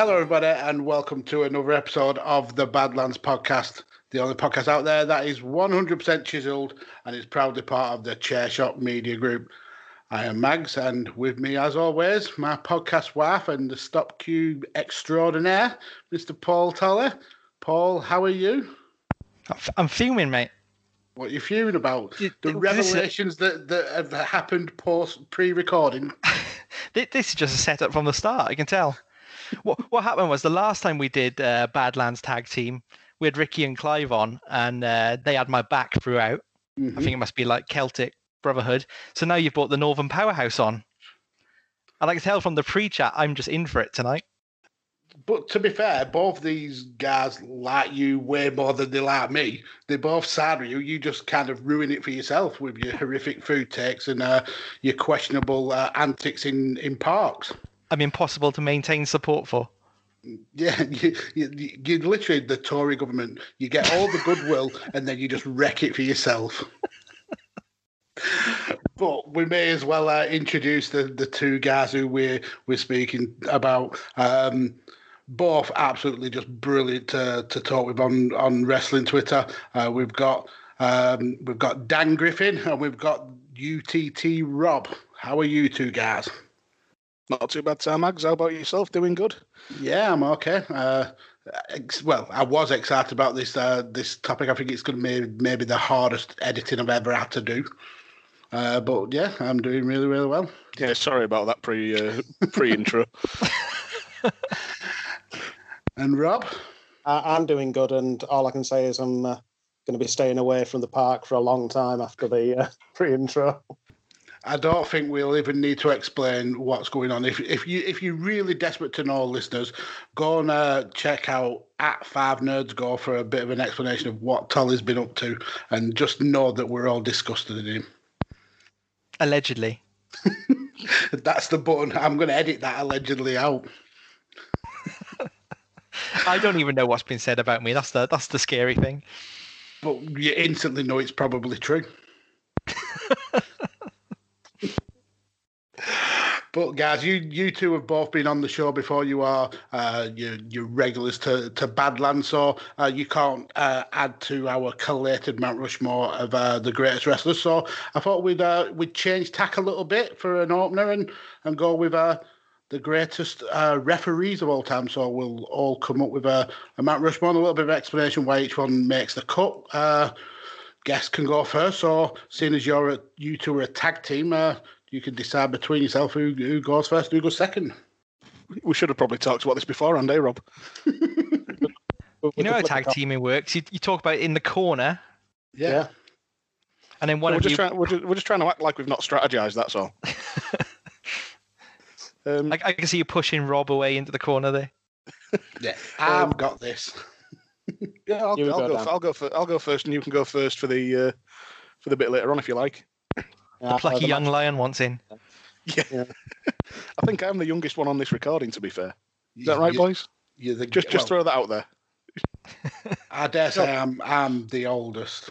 Hello, everybody, and welcome to another episode of the Badlands Podcast, the only podcast out there that is 100% chiseled and is proudly part of the Chairshot Media Group. I am Mags, and with me, as always, my podcast wife and the Stop Cube extraordinaire, Mr. Paul Tolley. Paul, how are you? I'm fuming, mate. What are you fuming about? The revelations that, that have happened post pre-recording. This is just a setup from the start. I can tell. What what happened was the last time we did uh, Badlands tag team, we had Ricky and Clive on, and uh, they had my back throughout. I Mhm. think it must be like Celtic Brotherhood. So now you've brought the Northern Powerhouse on. And I can tell from the pre-chat, I'm just in for it tonight. But to be fair, both these guys like you way more than they like me. They both side with you. You just kind of ruin it for yourself with your horrific food takes and uh, your questionable uh, antics in, in parks. I'm impossible to maintain support for. Yeah, you, you, you literally the Tory government. You get all the goodwill and then you just wreck it for yourself. but we may as well uh, introduce the, the two guys who we're we're speaking about. Um, both absolutely just brilliant to, to talk with on on wrestling Twitter. Uh, we've got um, we've got Dan Griffin and we've got UTT Rob. How are you two guys? Not too bad, Sam Mags. How about yourself? Doing good? Yeah, I'm okay. Uh, ex- well, I was excited about this uh, this topic. I think it's going to be maybe the hardest editing I've ever had to do. Uh, but yeah, I'm doing really, really well. Yeah, sorry about that pre uh, pre intro. And Rob, I, I'm doing good, and all I can say is I'm uh, going to be staying away from the park for a long time after the uh, pre-intro. I don't think we'll even need to explain what's going on. If if you if you're really desperate to know, listeners, go and uh, check out at Five Nerds Go for a bit of an explanation of what Tolley's been up to, and just know that we're all disgusted in him. Allegedly. That's the button. I'm going to edit that allegedly out. I don't even know what's been said about me. That's the that's the scary thing. but you instantly know it's probably true. but guys, you you two have both been on the show before. You are uh, you you regulars to to Badlands, so uh, you can't uh, add to our collated Mount Rushmore of uh, the greatest wrestlers. So I thought we'd uh, we'd change tack a little bit for an opener and and go with uh, the greatest uh, referees of all time. So we'll all come up with a, a Mount Rushmore and a little bit of explanation why each one makes the cut. Uh, can go first. So seeing as you're a, you two are a tag team, uh, you can decide between yourself who, who goes first, who goes second. We should have probably talked about this beforehand, eh, Rob? You know how tag teaming works. You, you talk about in the corner, Yeah. and then one we're of just you. trying. We're just, we're just trying to act like we've not strategized. That's all. um, I, I can see you pushing Rob away into the corner there. Yeah, Um, I've got this. yeah, I'll, I'll go, go. I'll go. For, I'll go first, and you can go first for the uh, for the bit later on if you like. The plucky young lion wants in. Yeah. Yeah. I think I'm the youngest one on this recording. To be fair, is that right, You- boys? You're the, Just just throw that out there. I dare say I'm I'm the oldest.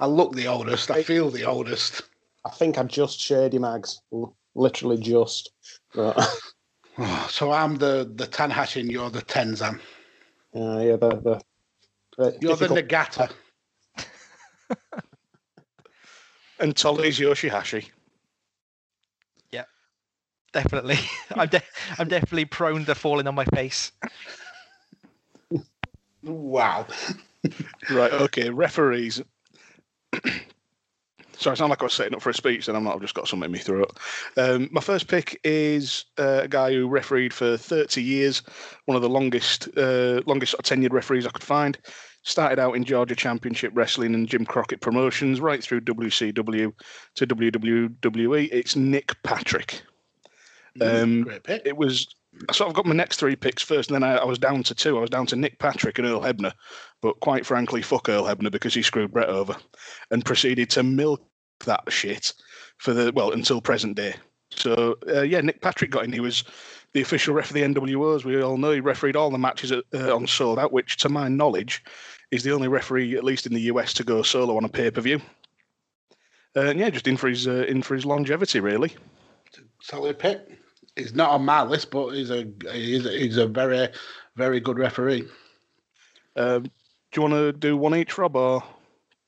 I look the oldest. I feel the oldest. I think I just shady mags, L- literally just. Right. So I'm the the Tanahashi and you're the Tenzan. Uh, yeah, the, the, the You're the difficult- Nagata. And Tolley's Yoshihashi. Yeah, definitely, I'm de- I'm definitely prone to falling on my face. Wow. Right. Okay. Referees. Sorry, I sound like I was setting up for a speech, and I'm not. I've just got something in my throat. Um, my first pick is uh, a guy who refereed for 30 years, one of the longest, uh, longest tenured referees I could find. Started out in Georgia Championship Wrestling and Jim Crockett Promotions, right through WCW to WWE. It's Nick Patrick. Um, Great pick. it was so I've got my next three picks first, and then I, I, was down to two. I was down to Nick Patrick and Earl Hebner, but quite frankly, fuck Earl Hebner because he screwed Brett over and proceeded to milk that shit for the well until present day. So uh, yeah, Nick Patrick got in. He was the official ref of the NWO, as we all know. He refereed all the matches at, uh, on Souled Out, which, to my knowledge, is the only referee, at least in the US, to go solo on a pay per view. Uh, and yeah, just in for his uh, in for his longevity, really. Solid pick. He's not on my list, but he's a he's a, he's a very very good referee. Um, do you want to do one each, Rob? Or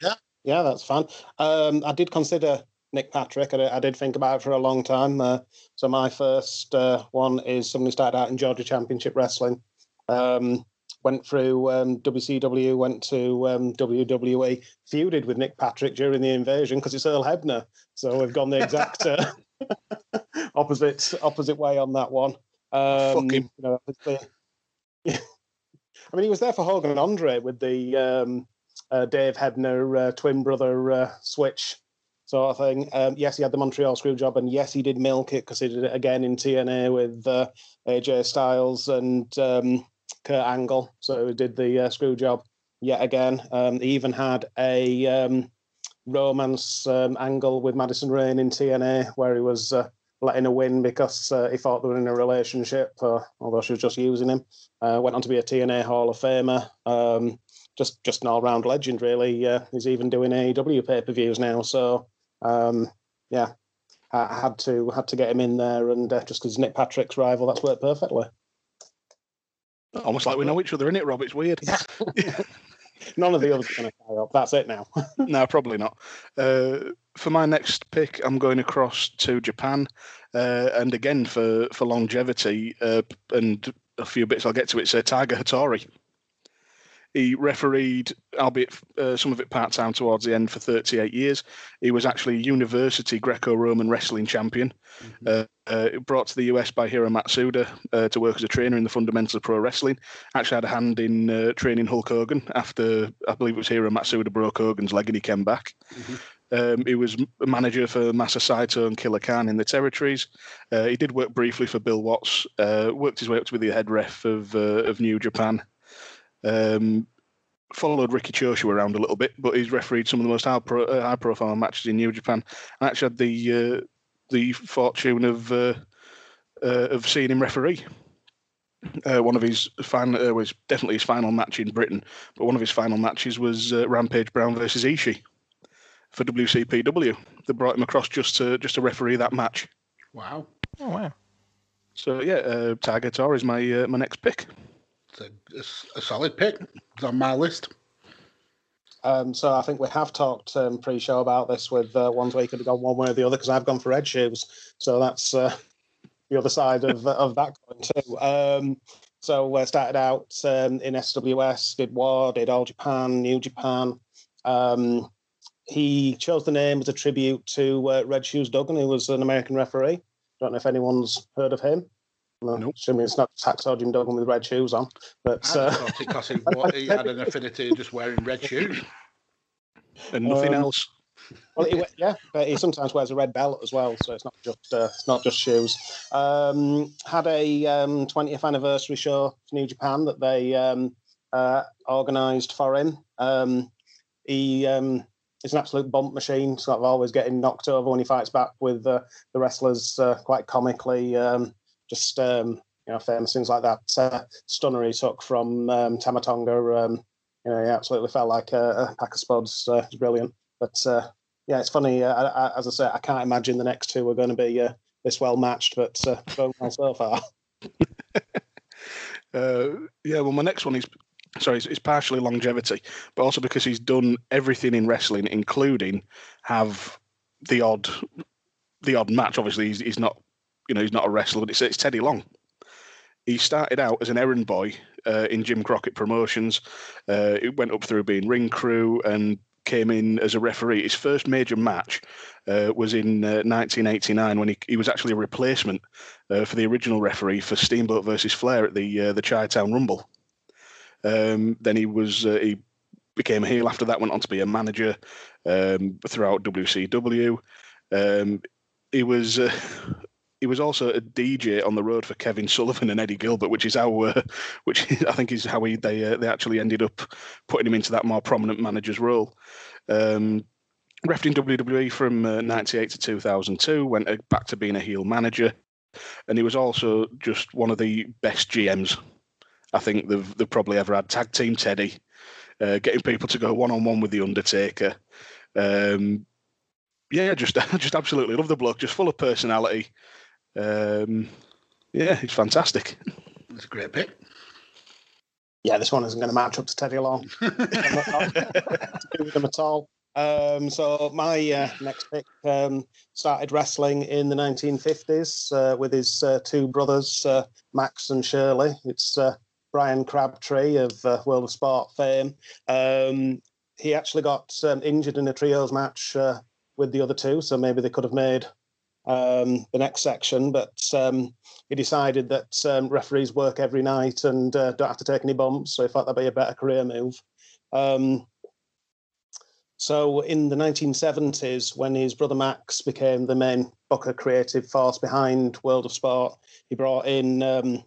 yeah, yeah, that's fine. Um, I did consider Nick Patrick. I, I, did think about it for a long time. Uh, so my first uh, one is somebody started out in Georgia Championship Wrestling. Um, went through um, WCW, went to um, WWE, feuded with Nick Patrick during the invasion because it's Earl Hebner. So we've gone the exact uh, opposite opposite way on that one. Um, you know, yeah. I mean, he was there for Hogan and Andre with the um, uh, Dave Hebner uh, twin brother uh, switch sort of thing. Um, yes, he had the Montreal screw job, and yes, he did milk it because he did it again in TNA with uh, AJ Styles and um, Kurt Angle. So he did the uh, screw job yet again. Um, he even had a um, romance um, angle with Madison Rayne in TNA where he was uh, letting her win because uh, he thought they were in a relationship, uh, although she was just using him. Uh, went on to be a TNA Hall of Famer. Um, just just an all round legend, really. Uh, he's even doing AEW pay per views now. So um, yeah, I had to had to get him in there, and uh, just because Nick Patrick's rival, that's worked perfectly. Almost like we know each other, in it, Rob? It's weird. None of the others are going to carry up. That's it now. no, probably not. Uh, for my next pick, I'm going across to Japan, uh, and again for for longevity uh, and a few bits I'll get to. it. uh, Tiger Hattori. He refereed, albeit uh, some of it part time towards the end, for 38 years. He was actually a university Greco Roman wrestling champion, mm-hmm. uh, uh, brought to the US by Hiro Matsuda uh, to work as a trainer in the fundamentals of pro wrestling. Actually, had a hand in uh, training Hulk Hogan after, I believe it was Hiro Matsuda broke Hogan's leg and he came back. Mm-hmm. Um, he was a manager for Masa Saito and Killer Khan in the territories. Uh, he did work briefly for Bill Watts. Uh, worked his way up to be the head ref of uh, of New Japan. Um, followed Riki Choshu around a little bit, but he's refereed some of the most high, pro, uh, high profile matches in New Japan. And actually had the uh, the fortune of uh, uh of seeing him referee. Uh, one of his final uh, was definitely his final match in Britain, but one of his final matches was Rampage Brown versus Ishii for WCPW. They brought him across just to just to referee that match. Wow! Oh wow! So yeah, Tiger Tor is my my next pick it's a, a solid pick. It's on my list. Um, so I think we have talked um, pre-show about this with uh, ones where you could have gone one way or the other because I've gone for red shoes. So that's uh, the other side of of that coin too. Um, so we started out um, in SWS, did War, did All Japan, New Japan. Um, he chose the name as a tribute to uh, Red Shoes Duggan, who was an American referee. Don't know if anyone's heard of him. No, nope. assuming it's not Hacksaw Jim Duggan with red shoes on. But uh, thought it because he, he, had an affinity just wearing red shoes and nothing um, else. Well, he, yeah, but he sometimes wears a red belt as well, so it's not just uh, it's not just shoes. Um, had a um, 20th anniversary show for New Japan that they um, uh, organised for him. Um, he um, is an absolute bump machine, sort of always getting knocked over when he fights back with uh, the wrestlers uh, quite comically. Just um, you know famous things like that. Uh, stunner he took from um, Tama Tonga. Um, you know, he absolutely felt like a, a pack of spuds. Uh, it's brilliant. But uh, yeah, it's funny. Uh, I, I, as I say, I can't imagine the next two are going to be uh, this well matched, but uh, so far. uh, yeah, well, my next one is sorry, it's, it's, partially longevity, but also because he's done everything in wrestling, including have the odd the odd match. Obviously, he's, he's not you know, he's not a wrestler, but it's, it's Teddy Long. He started out as an errand boy uh, in Jim Crockett Promotions. Uh, it went up through being ring crew and came in as a referee. His first major match uh, was in 1989 uh, when he, he was actually a replacement uh, for the original referee for Steamboat versus Flair at the uh, the Chi-Town Rumble. Um, then he was he became a heel after that. Went on to be a manager um, throughout WCW. Um, he was he was also a DJ on the road for Kevin Sullivan and Eddie Gilbert, which is how, uh, which I think is how he, they uh, they actually ended up putting him into that more prominent manager's role. Um, Refed in WWE from uh, 98 to 2002, went uh, back to being a heel manager, and he was also just one of the best GMs I think they've, they've probably ever had. Tag Team Teddy, uh, getting people to go one on one with The Undertaker. Um, yeah, just just absolutely love the bloke, just full of personality. Um, yeah, he's fantastic. It's a great pick. Yeah, this one isn't going to match up to Teddy Long. with them at all. Um, so my uh, next pick um, started wrestling in the 1950s uh, with his uh, two brothers, uh, Max and Shirley. It's uh, Brian Crabtree of uh, World of Sport fame. Um, he actually got um, injured in a trios match with the other two, so maybe they could have made um, the next section. But um, he decided that um, referees work every night and don't have to take any bumps, so he thought that'd be a better career move. Um, so in the 1970s, when his brother Max became the main Booker creative force behind World of Sport, he brought in um,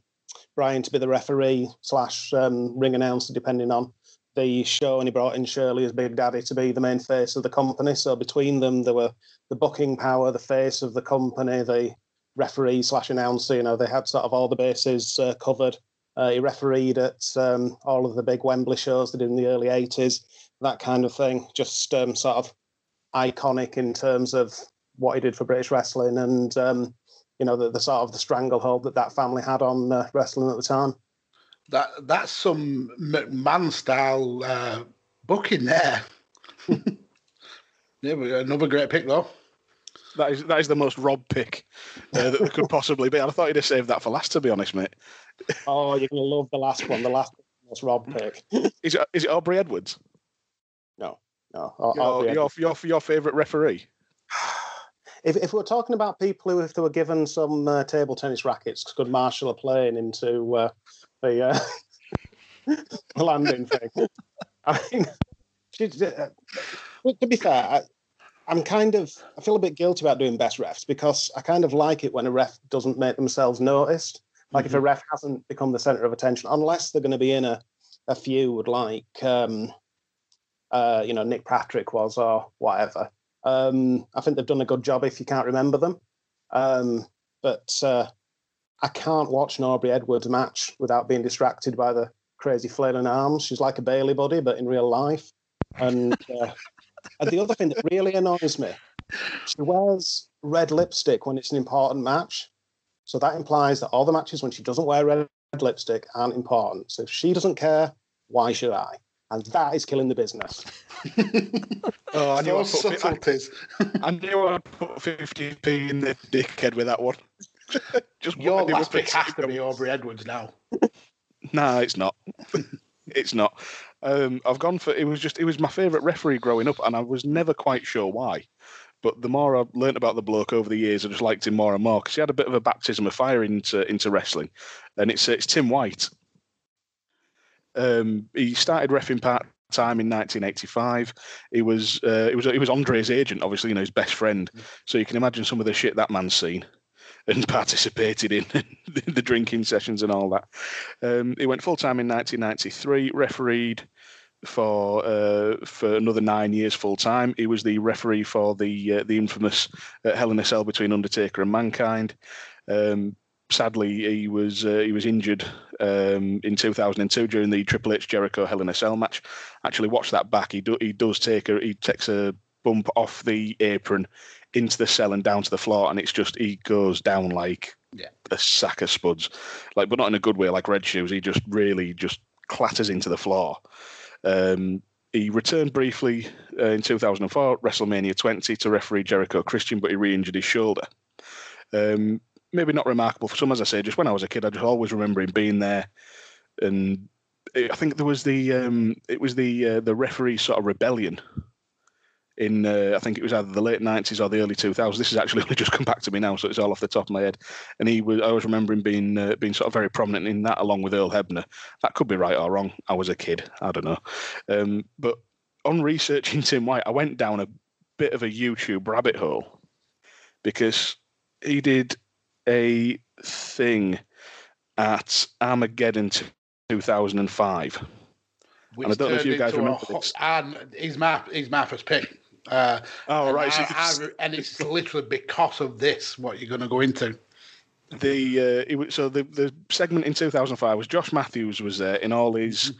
Brian to be the referee slash um, ring announcer, depending on the show, and he brought in Shirley as Big Daddy to be the main face of the company. So between them, there were the booking power, the face of the company, the referee slash announcer. You know, they had sort of all the bases uh, covered. Uh, he refereed at um, all of the big Wembley shows they did in the early 80s that kind of thing. Just um, sort of iconic in terms of what he did for British wrestling and um, you know the, the, sort of the stranglehold that that family had on uh, wrestling at the time. That that's some McMahon style uh, booking there. yeah, we got another great pick though. That is that is the most Rob pick uh, that could possibly be. I thought you'd have saved that for last, to be honest, mate. oh, you're gonna love the last one. The last most Rob pick. is it is it Aubrey Edwards? No, no. I'll, your, your, your, your favourite referee? If, if we're talking about people who, if they were given some uh, table tennis rackets, could marshal a plane into uh, the, uh, landing thing. I mean, uh, to be fair, I, I'm kind of I feel a bit guilty about doing best refs because I kind of like it when a ref doesn't make themselves noticed. Like mm-hmm. if a mm-hmm. ref hasn't become the center of attention, unless they're going to be in a, a feud like um, uh, you know, Nick Patrick was or whatever. Um, I think they've done a good job if you can't remember them. Um, but uh, I can't watch an Aubrey Edwards match without being distracted by the crazy flailing arms. She's like a Bailey buddy, but in real life. And, uh, and the other thing that really annoys me, she wears red lipstick when it's an important match. So that implies that all the matches when she doesn't wear red lipstick aren't important. So if she doesn't care, why should I? and that is killing the business. oh, I knew I subtleties. I knew I'd put 50p in the dickhead with that one. Just your last pick has to be Aubrey Edwards now. no, it's not. it's not. Um, I've gone for it was just it was my favourite referee growing up, and I was never quite sure why. But the more I've learnt about the bloke over the years, I just liked him more and more because he had a bit of a baptism of fire into into wrestling, and it's it's Tim White. Um, he started refing part time in 1985. He was uh, it was it was Andre's agent, obviously, you know, his best friend. Mm. So you can imagine some of the shit that man's seen and participated in the drinking sessions and all that. Um, he went full time in 1993, refereed for uh, for another nine years full time. He was the referee for the uh, the infamous uh, Hell in a Cell between Undertaker and Mankind. Um, sadly, he was uh, he was injured um, in 2002 during the Triple H Jericho Hell in a Cell match. Actually, watch that back. He do, he does take a he takes a bump off the apron into the cell and down to the floor, and it's just he goes down like yeah. a sack of spuds, like but not in a good way, like red shoes. He just really just clatters into the floor. Um, he returned briefly uh, in 2004, WrestleMania 20, to referee Jericho Christian, but he re-injured his shoulder. Um, maybe not remarkable for some, as I say. Just when I was a kid, I just always remember him being there, and I think there was the um, it was the uh, the referee sort of rebellion in uh, I think it was either the late nineties or the early two thousands. This has actually only just come back to me now, so it's all off the top of my head. And he was I always remember him being uh, being sort of very prominent in that, along with Earl Hebner. That could be right or wrong. I was a kid, I don't know. Um, but on researching Tim White, I went down a bit of a YouTube rabbit hole because he did a thing at Armageddon 2005. Which And I don't know if you guys remember this. And he's my he's my first pick. Uh, Oh, and right. So I- you can s- I re- and it's literally because of this what you're going to go into. the uh, it was, so the the segment in 2005 was Josh Matthews was there in all his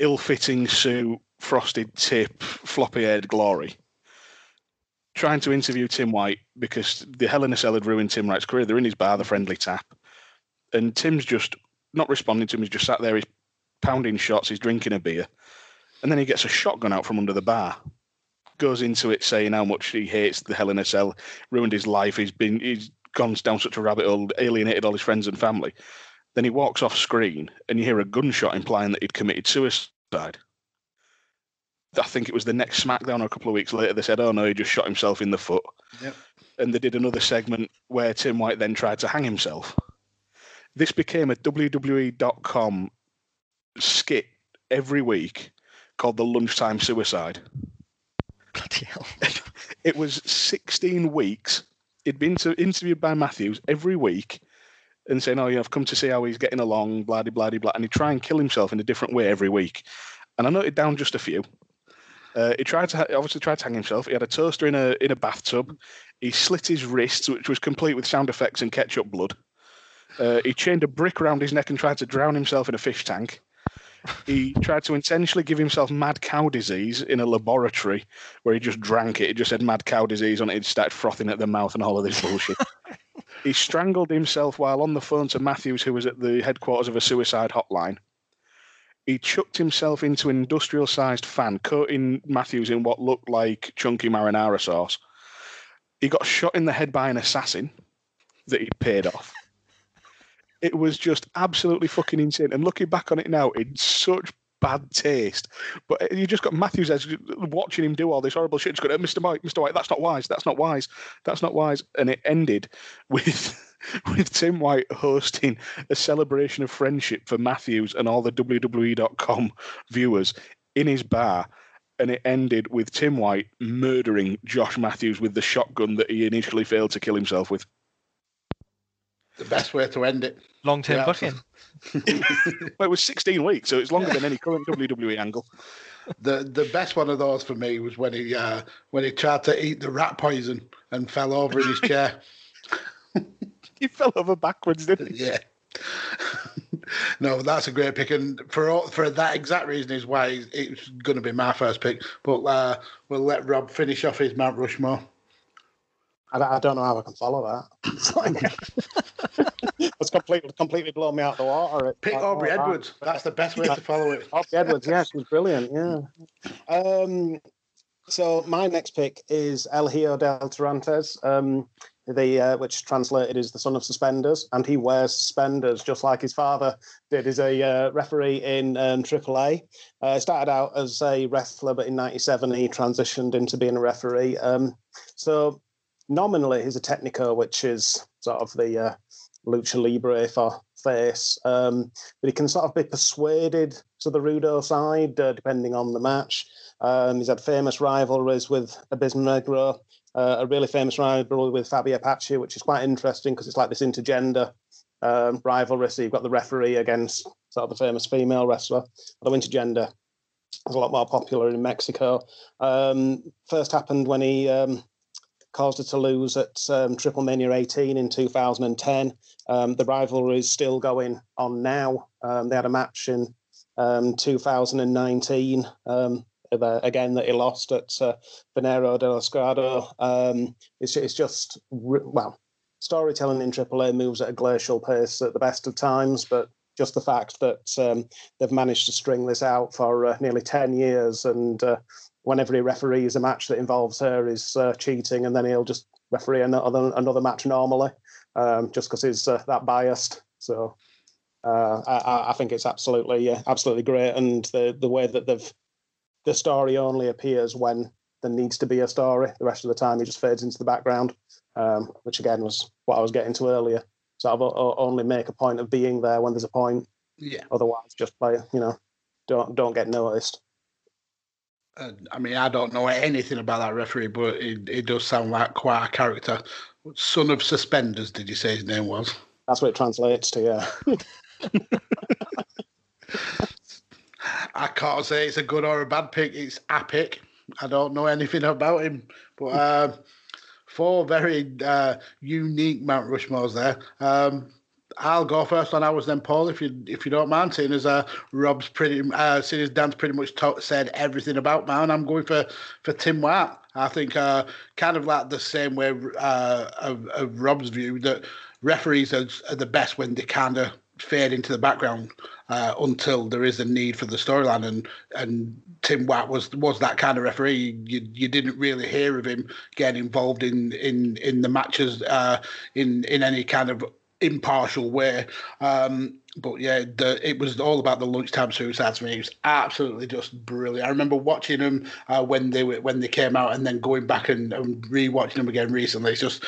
ill-fitting suit, frosted tip, floppy-haired glory, trying to interview Tim White because the Hell in a Cell had ruined Tim White's career. They're in his bar, the friendly tap, and Tim's just not responding to him. He's just sat there, he's pounding shots, he's drinking a beer, and then he gets a shotgun out from under the bar. Goes into it saying how much he hates the Hell in a Cell, ruined his life. He's been he's gone down such a rabbit hole, alienated all his friends and family. Then he walks off screen, and you hear a gunshot implying that he'd committed suicide. I think it was the next SmackDown or a couple of weeks later. They said, "Oh no, he just shot himself in the foot." Yep. And they did another segment where Tim White then tried to hang himself. This became a WWE.com skit every week called the Lunchtime Suicide. Bloody hell. It was 16 weeks. He'd been to, interviewed by Matthews every week and saying, Oh, yeah, I've come to see how he's getting along, blah, blah, blah, blah. And he'd try and kill himself in a different way every week. And I noted down just a few. Uh, he tried to ha- obviously tried to hang himself. He had a toaster in a in a bathtub. He slit his wrists, which was complete with sound effects and ketchup blood. Uh, he chained a brick around his neck and tried to drown himself in a fish tank. He tried to intentionally give himself mad cow disease in a laboratory where he just drank it. It just said mad cow disease on it. He started frothing at the mouth and all of this bullshit. he strangled himself while on the phone to Matthews, who was at the headquarters of a suicide hotline. He chucked himself into an industrial sized fan, coating Matthews in what looked like chunky marinara sauce. He got shot in the head by an assassin that he'd paid off. It was just absolutely fucking insane. And looking back on it now, it's such bad taste. But uh, you just got Matthews as watching him do all this horrible shit. Just going, Mr. White, Mr. White, that's not wise. That's not wise. That's not wise. And it ended with with Tim White hosting a celebration of friendship for Matthews and all the WWE.com viewers in his bar. And it ended with Tim White murdering Josh Matthews with the shotgun that he initially failed to kill himself with. The best way to end it. Long term Yeah, booking. Well, it was 16 weeks, so it's longer than any current WWE angle. The the best one of those for me was when he uh, when he tried to eat the rat poison and fell over in his chair. He fell over backwards, didn't he? Yeah. no, that's a great pick, and for all, for that exact reason is why it's- it's going to be my first pick. But uh, we'll let Rob finish off his Mount Rushmore. I, don't- I don't know how I can follow that. It's completely completely blown me out the water. Pick like, Aubrey oh. Edwards. That's the best way to follow it. Aubrey Edwards, yeah, she was brilliant. Yeah. Um, so my next pick is El Hijo del Tirantes, um, the uh, which translated is the son of suspenders, and he wears suspenders just like his father did. He's a uh, referee in um, AAA. Uh, started out as a wrestler, but in '97 he transitioned into being a referee. Um, so nominally he's a Technico, which is sort of the uh, lucha libre for face. Um, but he can sort of be persuaded to the Rudo side uh, depending on the match. Um, he's had famous rivalries with Abismo Negro, uh, a really famous rivalry with Faby Apache, which is quite interesting because it's like this intergender um, rivalry. So you've got the referee against sort of the famous female wrestler. Although intergender is a lot more popular in Mexico. Um, first happened when he um, caused it to lose at um, Triple Mania 18 in 2010. Um, the rivalry is still going on now. Um, they had a match in um, 2019, um, uh, again, that he lost at uh, Verano de Escándalo. Um, it's, it's just, well, storytelling in AAA moves at a glacial pace at the best of times, but just the fact that um, they've managed to string this out for uh, nearly 10 years and uh, whenever he referees a match that involves her is uh, cheating and then he'll just referee another, another match normally um, just because he's uh, that biased. So uh, I, I think it's absolutely, yeah, absolutely great. And the the way that they've the story only appears when there needs to be a story. The rest of the time, he just fades into the background, um, which again was what I was getting to earlier. So o- only make a point of being there when there's a point. Yeah. Otherwise, just play, you know, don't don't get noticed. Uh, I mean, I don't know anything about that referee, but it, it does sound like quite a character. Son of suspenders, did you say his name was? That's what it translates to, yeah. I can't say it's a good or a bad pick. It's a pick. I don't know anything about him, but uh, four very uh, unique Mount Rushmores there. Um, I'll go first on ours then, Paul, if you if you don't mind. Seeing as uh, Rob's pretty, uh, seeing as Dan's pretty much talk, said everything about Mount, I'm going for for Tim White. I think uh, kind of like the same way uh, of, of Rob's view that referees are, are the best when they kind of fade into the background uh, until there is a need for the storyline. And and Tim White was was that kind of referee. You you didn't really hear of him getting involved in in in the matches uh, in in any kind of impartial way. Um, but yeah, the, it was all about the lunchtime suicides for me. It was absolutely just brilliant. I remember watching them uh, when they were, when they came out, and then going back and, and rewatching them again recently. It's just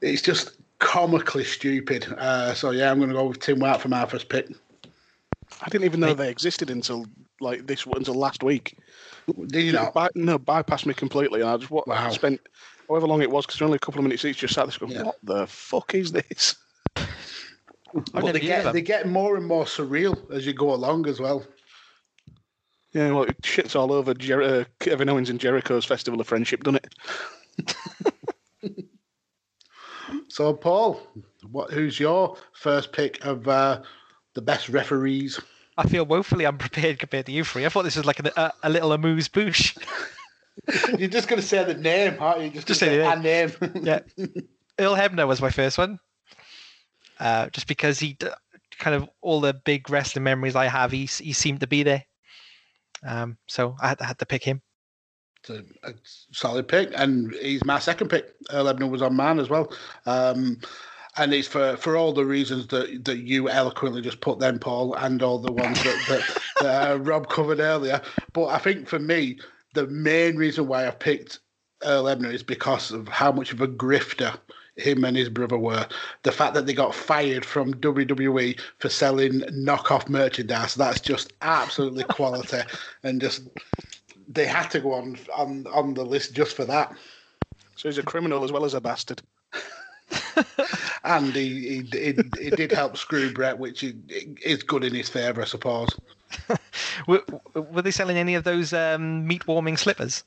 it's just comically stupid. Uh, so yeah, I'm going to go with Tim White for my first pick. I didn't even know they existed until like this until last week. Did you know? By, no, bypassed me completely. And I just what Wow. spent however long it was because only a couple of minutes each. Just sat there going, Yeah. "What the fuck is this?" I've But never they get they get more and more surreal as you go along as well. Yeah, well, it shits all over Jer- uh, Kevin Owens and Jericho's Festival of Friendship, doesn't it? So Paul, what who's your first pick of uh, the best referees? I feel woefully unprepared compared to you three. I thought this was like a, a, a little amuse bouche. You're just going to say the name, aren't you? Just, Just gonna say the a name. yeah. Earl Hebner was my first one. Uh, just because he kind of all the big wrestling memories I have, he, he seemed to be there. Um, so I had, I had to pick him. It's a, a solid pick, and he's my second pick. Earl Hebner was on mine as well, um, and it's for, for all the reasons that that you eloquently just put then, Paul, and all the ones that, that, that uh, Rob covered earlier. But I think for me, the main reason why I picked Earl Hebner is because of how much of a grifter him and his brother were. The fact that they got fired from WWE for selling knockoff merchandise, that's just absolutely quality and just they had to go on on on the list just for that. So he's a criminal as well as a bastard. And he he, he, he did help screw Brett, which is, is good in his favour, I suppose. Were, were they selling any of those um, meat warming slippers?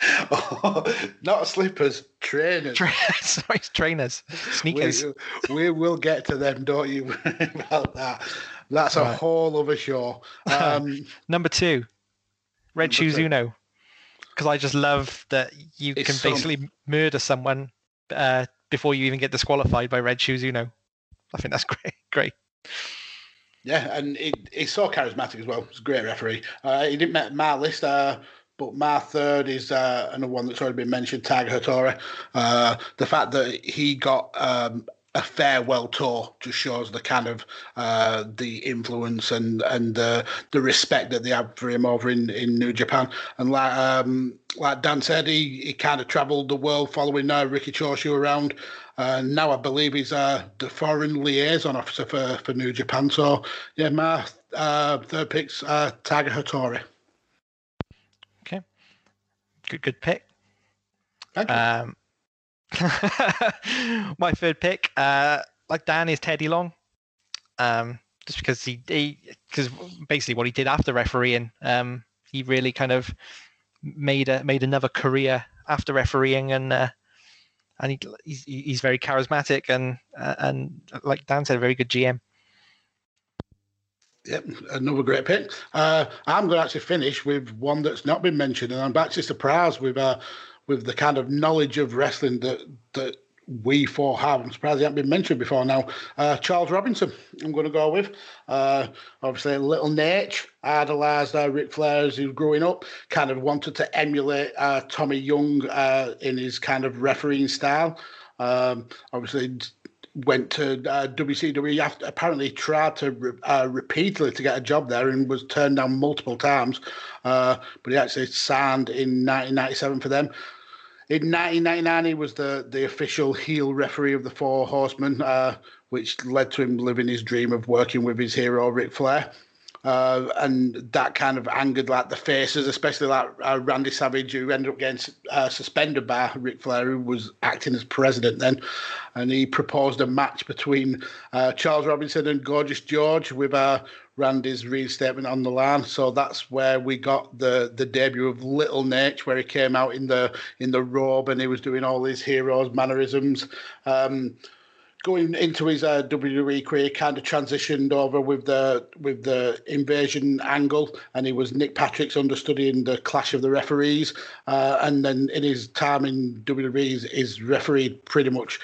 Not slippers, trainers. Tra- Sorry, trainers, sneakers. We, we will get to them, don't you? worry about that. That's a Right. whole other show. Um, Number two, Red Number Shoes two. Unno. Because I just love that you It's can so- basically murder someone uh, before you even get disqualified by Red Shoes Unno. I think that's great. Great. Yeah, and he, he's so charismatic as well. He's a great referee. Uh, he didn't make my list, uh, but my third is uh, another one that's already been mentioned, Tiger Hattori. Uh, the fact that he got um, a farewell tour just shows the kind of uh, the influence and and the the respect that they have for him over in, in New Japan. And like um, like Dan said, he, he kind of travelled the world following uh, Riki Choshu around. Uh, now I believe he's uh, the foreign liaison officer for, for New Japan. So yeah, my uh, third pick's uh, Tiger Hattori. Good, good pick. Thank you. Um, my third pick, uh, like Dan, is Teddy Long. Um, just because he, because basically what he did after refereeing, um, he really kind of made a made another career after refereeing, and uh, and he, he's he's very charismatic and uh, and like Dan said, a very good GM. Yep, another great pick. Uh, I'm going to actually finish with one that's not been mentioned, and I'm actually surprised with uh, with the kind of knowledge of wrestling that that we four have. I'm surprised he hasn't been mentioned before now. Uh, Charles Robinson, I'm going to go with. Uh, obviously, little Naitch idolised uh, Ric Flair as he was growing up. Kind of wanted to emulate uh, Tommy Young uh, in his kind of refereeing style. Um, obviously, went to uh, WCW. After, apparently, tried to re- uh, repeatedly to get a job there and was turned down multiple times. Uh, but he actually signed in 1997 for them. In 1999, he was the, the official heel referee of the Four Horsemen, uh, which led to him living his dream of working with his hero Ric Flair. Uh, and that kind of angered like the faces, especially like uh, Randy Savage, who ended up getting uh, suspended by Ric Flair, who was acting as president then, and he proposed a match between uh, Charles Robinson and Gorgeous George with uh, Randy's reinstatement on the line. So that's where we got the the debut of Little Naitch, where he came out in the in the robe and he was doing all these heroes mannerisms. Um, going into his uh, WWE career, kind of transitioned over with the with the invasion angle, and he was Nick Patrick's understudy in the Clash of the Referees, uh, and then in his time in WWE, he's refereed pretty much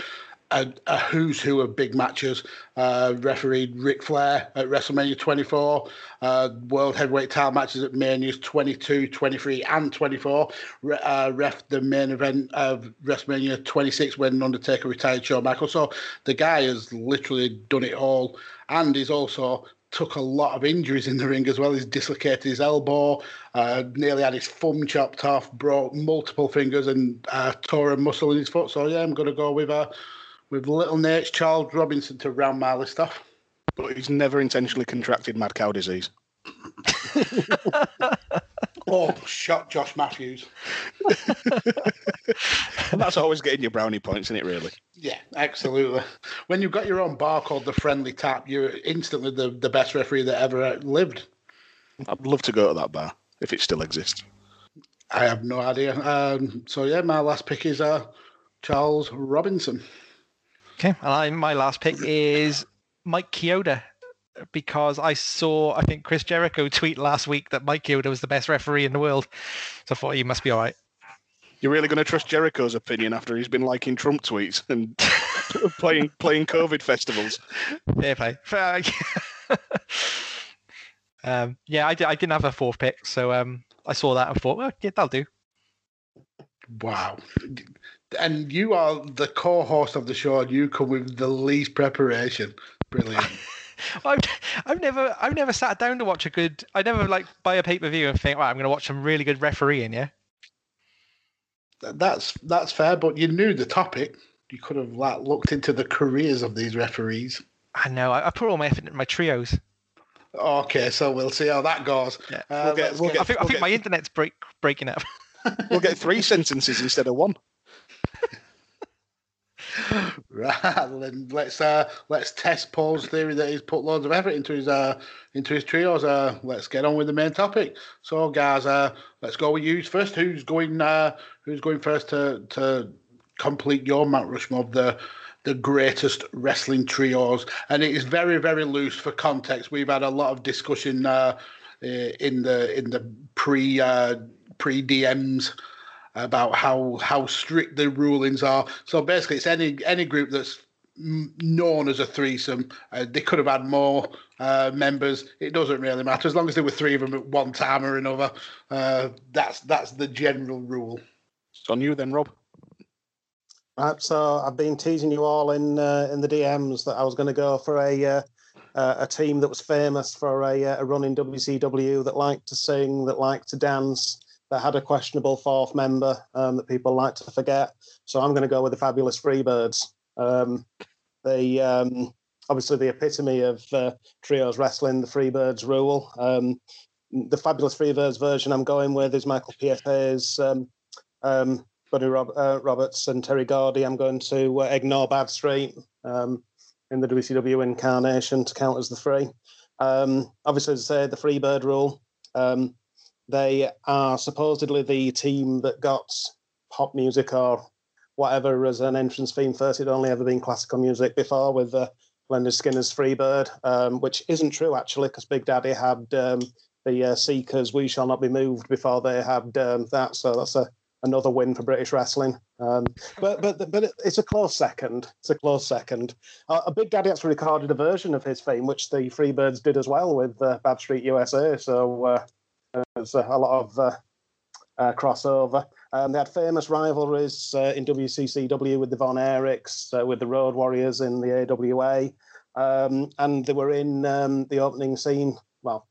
a, a, who's who of big matches. Uh, refereed Ric Flair at WrestleMania 24, uh, World Heavyweight title matches at Mania's 22, 23, and 24. Re- uh, ref the main event of WrestleMania 26 when Undertaker retired Shawn Michaels. So the guy has literally done it all, and he's also took a lot of injuries in the ring as well. He's dislocated his elbow, uh, nearly had his thumb chopped off, broke multiple fingers, and uh, tore a muscle in his foot. So yeah, I'm going to go with uh, with Little Naitch's Charles Robinson to round my list off. But he's never intentionally contracted mad cow disease. oh, shot Josh Matthews. that's always getting your brownie points, isn't it, really? Yeah, absolutely. When you've got your own bar called the Friendly Tap, you're instantly the, the best referee that ever lived. I'd love to go to that bar if it still exists. I have no idea. Um, so, yeah, my last pick is uh, Charles Robinson. Okay, and I, my last pick is Mike Chioda because I saw I think Chris Jericho tweet last week that Mike Chioda was the best referee in the world. So I thought he must be all right. You're really going to trust Jericho's opinion after he's been liking Trump tweets and playing playing COVID festivals? Fair play. um, yeah, I, did, I didn't have a fourth pick, so um, I saw that and thought, well, yeah, that'll do. Wow and you are the co-host of the show, and you come with the least preparation. Brilliant. I've, I've never I've never sat down to watch a good. I never like buy a pay per view and think, right, I'm going to watch some really good refereeing. Yeah. That's that's fair, but you knew the topic. You could have like looked into the careers of these referees. I know. I, I put all my effort into my trios. Okay, so we'll see how that goes. Yeah. Uh, we'll get, we'll get, I think, we'll I think my internet's break, breaking up. we'll get three sentences instead of one. right, then let's uh, let's test Paul's theory that he's put loads of effort into his uh, into his trios. Uh, let's get on with the main topic. So, guys, uh, let's go with you first. Who's going? Uh, who's going first to to complete your Mount Rushmore of the the greatest wrestling trios? And it is very very loose for context. We've had a lot of discussion uh, in the in the pre uh, pre DMs about how how strict the rulings are. So basically, it's any any group that's known as a threesome. Uh, they could have had more uh, members. It doesn't really matter as long as there were three of them at one time or another. Uh, that's that's the general rule. It's on you then, Rob. Right, so I've been teasing you all in uh, in the DMs that I was going to go for a uh, uh, a team that was famous for a, a run in WCW that liked to sing, that liked to dance, that had a questionable fourth member um, that people like to forget. So I'm going to go with the Fabulous Freebirds. Um, the um, obviously the epitome of uh, trios wrestling, the Freebirds rule. Um, the Fabulous Freebirds version I'm going with is Michael P.S. Hayes um, um, Buddy Rob, uh, Roberts and Terry Gordy. I'm going to uh, ignore Badstreet in the WCW incarnation to count as the three. obviously, as I say, the Freebird rule. Um, they are supposedly the team that got pop music or whatever as an entrance theme first. It'd only ever been classical music before with uh, Lynyrd Skynyrd's Freebird, um, which isn't true actually, because Big Daddy had um, the uh, Seekers' "We Shall Not Be Moved" before they had um, that. So that's a another win for British wrestling. Um, but but but it's a close second. It's a close second. Uh, a Big Daddy actually recorded a version of his theme, which the Freebirds did as well with uh, Badstreet USA. So uh, there's a lot of uh, uh, crossover. Um, they had famous rivalries uh, in WCCW with the Von Erichs, uh, with the Road Warriors in the AWA, um, and they were in um, the opening scene. Well,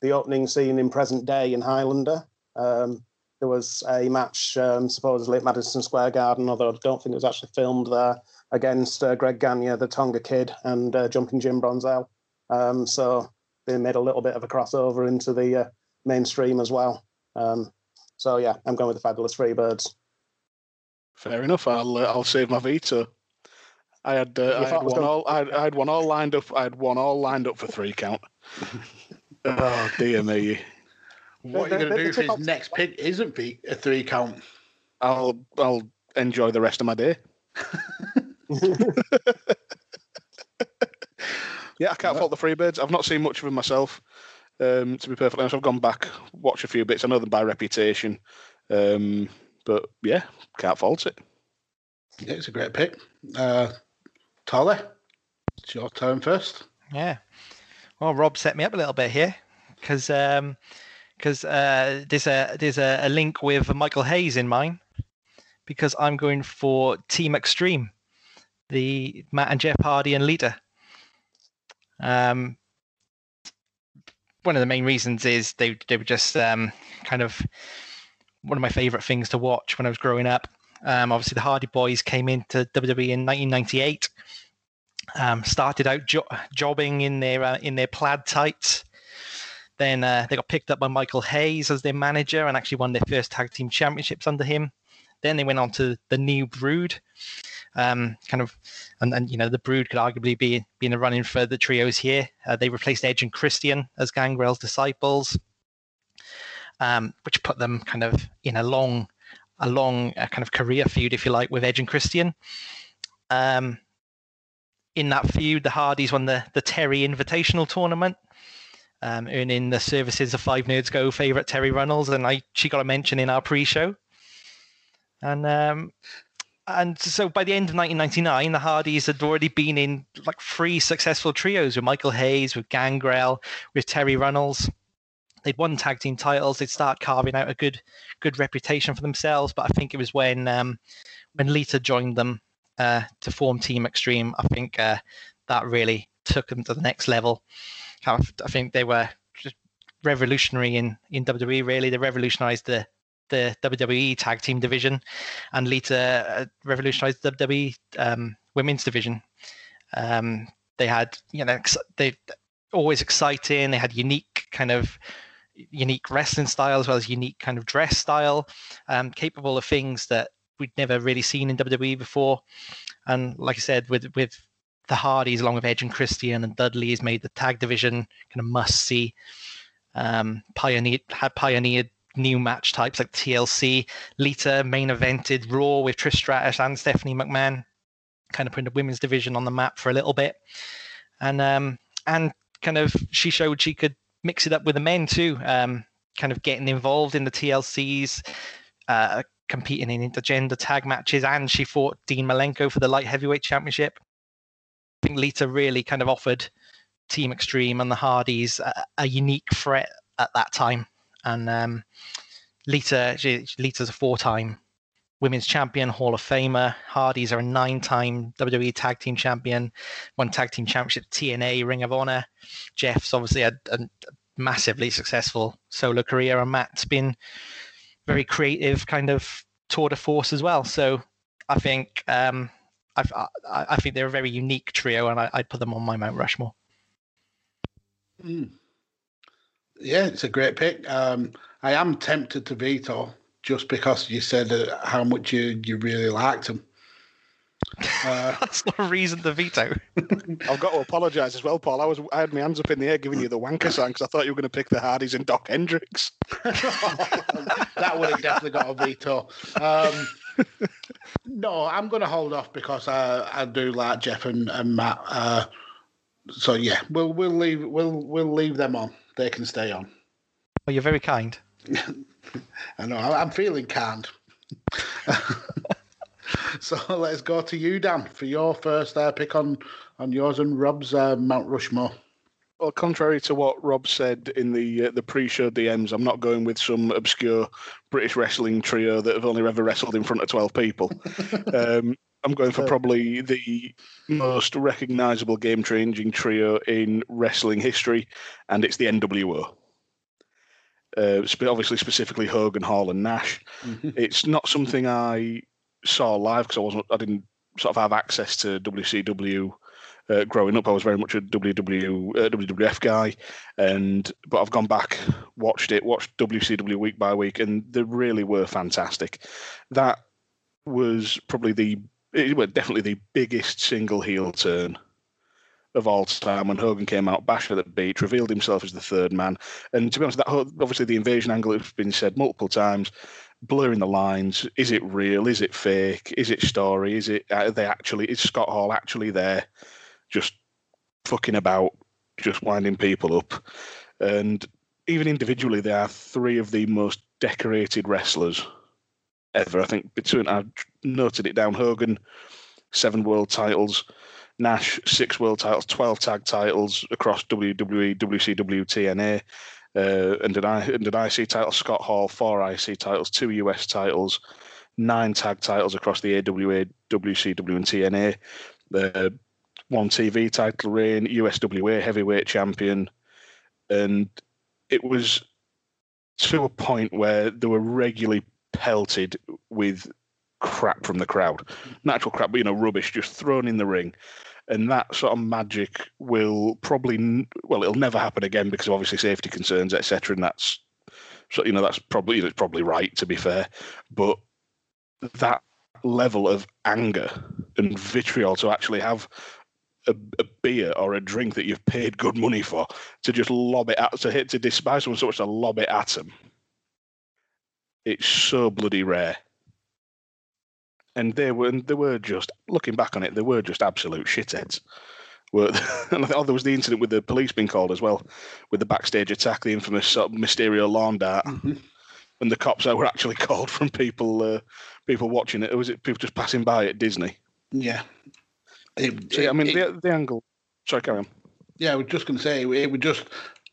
the opening scene in present day in Highlander. Um, there was a match um, supposedly at Madison Square Garden, although I don't think it was actually filmed there, against uh, Greg Gagne, the Tonga Kid, and uh, Jumping Jim Brunzell. Um, so they made a little bit of a crossover into the uh, mainstream as well. Um, so yeah, I'm going with the Fabulous Freebirds. Fair enough. I'll uh, I'll save my veto. I had uh, I had one all I had, I had one all lined up. I had one all lined up for three count. oh dear me! What are you going to do if his next pick isn't a three count? I'll I'll enjoy the rest of my day. yeah, I can't fault the Freebirds. I've not seen much of them myself. Um, to be perfectly honest, I've gone back, watched a few bits. I know them by reputation, um, but yeah, can't fault it. Yeah, it's a great pick. Uh, Tolley, it's your turn first. Yeah. Well, Rob set me up a little bit here because um, cause, uh, there's a there's a, a link with Michael Hayes in mine because I'm going for Team Extreme, the Matt and Jeff Hardy and Lita. Um, one of the main reasons is they they were just um, kind of one of my favorite things to watch when I was growing up. Um, obviously, the Hardy Boys came into WWE in 1998. Um, started out jo- jobbing in their uh, in their plaid tights. Then uh, they got picked up by Michael Hayes as their manager and actually won their first tag team championships under him. Then they went on to the New Brood, um, kind of, and, you know the Brood could arguably be be in the running for the trios here. Uh, they replaced Edge and Christian as Gangrel's disciples, um, which put them kind of in a long, a long uh, kind of career feud, if you like, with Edge and Christian. Um, in that feud, the Hardys won the the Terri Invitational tournament. Um, earning the services of Five Nerds Go favorite Terri Runnels, and I she got a mention in our pre-show. And um, and so by the end of 1999, the Hardys had already been in like three successful trios with Michael Hayes, with Gangrel, with Terri Runnels. They'd won tag team titles. They'd start carving out a good good reputation for themselves. But I think it was when um, when Lita joined them uh, to form Team Extreme. I think uh, that really took them to the next level. I think they were just revolutionary in in WWE. Really, they revolutionized the the WWE tag team division, and Lita uh, revolutionized the WWE um, women's division. Um, they had, you know, they always exciting. They had unique kind of unique wrestling style as well as unique kind of dress style, um, capable of things that we'd never really seen in WWE before. And like I said, with with the Hardys along with Edge and Christian and Dudley has made the tag division kind of must see. Um, pioneered had pioneered new match types like TLC. Lita main evented Raw with Trish Stratus and Stephanie McMahon, kind of putting the women's division on the map for a little bit. And um, and kind of she showed she could mix it up with the men too, um, kind of getting involved in the TLCs, uh, competing in intergender tag matches, and she fought Dean Malenko for the light heavyweight championship. I think Lita really kind of offered Team Extreme and the Hardys a, a unique threat at that time and um, Lita, she, Lita's a four-time women's champion, Hall of Famer. Hardy's are a nine-time WWE Tag Team Champion, one Tag Team Championship, TNA, Ring of Honor. Jeff's obviously had a massively successful solo career, and Matt's been very creative, kind of tour de force as well. So I think um, I, I think they're a very unique trio, and I, would put them on my Mount Rushmore. Mm. Yeah, it's a great pick. Um, I am tempted to veto just because you said uh, how much you, you really liked him. Uh, That's not a reason to veto. I've got to apologise as well, Paul. I was I had my hands up in the air giving you the wanker sign because I thought you were going to pick the Hardys and Dok Hendrix. that would have definitely got a veto. Um, no, I'm going to hold off because I, I do like Jeff and, and Matt. Uh, so yeah, we'll we'll leave we'll we'll leave them on they can stay on. Oh, you're very kind. I know. I'm feeling kind. so let's go to you, Dan, for your first uh, pick on on yours and Rob's uh, Mount Rushmore. Well, contrary to what Rob said in the uh, the pre-show DMs, I'm not going with some obscure British wrestling trio that have only ever wrestled in front of 12 people. um, I'm going for probably the most recognizable game changing trio in wrestling history, and it's the NWO. Uh, obviously, specifically Hogan, Hall, and Nash. Mm-hmm. It's not something I saw live because I wasn't, I didn't sort of have access to WCW uh, growing up, I was very much a WW, uh, WWF guy, and but I've gone back, watched it, watched WCW week by week, and they really were fantastic. That was probably the, it was definitely the biggest single heel turn of all time when Hogan came out, bashed at the beach, revealed himself as the third man. And to be honest, that obviously the invasion angle has been said multiple times, blurring the lines. Is it real? Is it fake? Is it story? Is it are they actually? Is Scott Hall actually there, just fucking about, just winding people up? And even individually, they are three of the most decorated wrestlers ever. I think between I noted it down. Hogan, seven world titles. Nash, six world titles, 12 tag titles across WWE, WCW, TNA, uh, and, an I, and an IC title. Scott Hall, four IC titles, two US titles, nine tag titles across the AWA, WCW, and TNA. Uh, one TV title reign, USWA heavyweight champion. And it was to a point where they were regularly pelted with crap from the crowd. Natural crap, but you know, rubbish just thrown in the ring and that sort of magic will probably well it'll never happen again because of obviously safety concerns etc and that's so you know that's probably it's probably right to be fair but that level of anger and vitriol to actually have a, a, beer or a drink that you've paid good money for to just lob it at to hit to despise someone so much to lob it at them it's so bloody rare and they were they were just looking back on it, they were just absolute shitheads. Were and I think oh, there was the incident with the police being called as well, with the backstage attack, the infamous sort of Mysterio lawn dart, mm-hmm. and the cops that were actually called from people uh, people watching it. Or was it people just passing by at Disney? Yeah. It, yeah, I mean it, the, the angle. Sorry, carry on. Yeah, I was just going to say it was just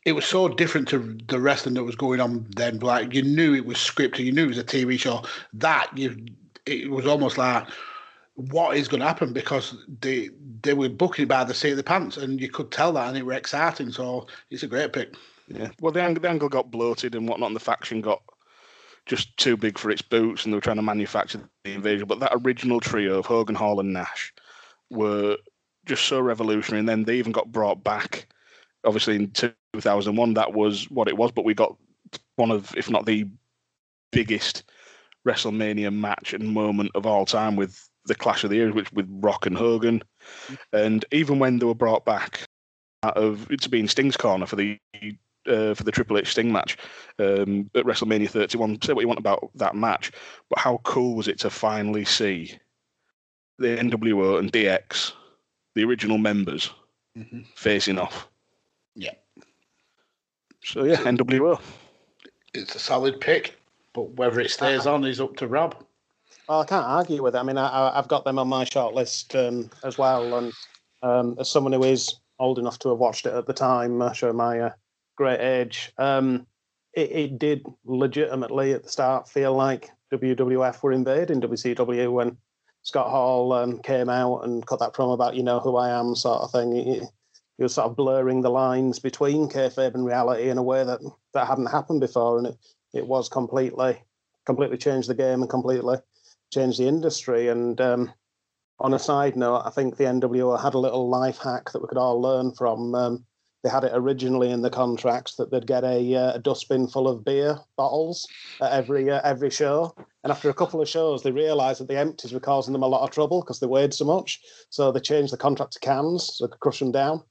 it was so different to the wrestling that was going on then. Like you knew it was scripted, you knew it was a TV show. That you it was almost like what is going to happen because they they were booking it by the seat of the pants, and you could tell that, and it was exciting. So it's a great pick. Yeah. Well, the angle, the angle got bloated and whatnot, and the faction got just too big for its boots, and they were trying to manufacture the invasion. But that original trio of Hogan, Hall, and Nash were just so revolutionary. And then they even got brought back. Obviously, in 2001, that was what it was. But we got one of, if not the biggest WrestleMania match and moment of all time with the Clash of the Eras, which with Rock and Hogan, and even when they were brought back out of to be in Sting's corner for the uh, for the Triple H Sting match um, at WrestleMania 31. Say what you want about that match, but how cool was it to finally see the NWO and DX, the original members, mm-hmm. facing off? Yeah. So yeah, NWO. It's a solid pick. But whether it stays uh, on is up to Rob. Well, I can't argue with it. I mean, I, have got them on my short list um, as well. And um, as someone who is old enough to have watched it at the time, uh, show my uh, great age, um, it, it, did legitimately at the start feel like WWF were invading WCW when Scott Hall um, came out and cut that promo about "you know who I am" sort of thing. He, he was sort of blurring the lines between kayfabe and reality in a way that that hadn't happened before, and it it was completely completely changed the game and completely changed the industry. And um, on a side note, I think the NWO had a little life hack that we could all learn from. Um, they had it originally in the contracts that they'd get a, uh, a dustbin full of beer bottles at every uh, every show. And after a couple of shows, they realised that the empties were causing them a lot of trouble because they weighed so much. So they changed the contract to cans so they could crush them down.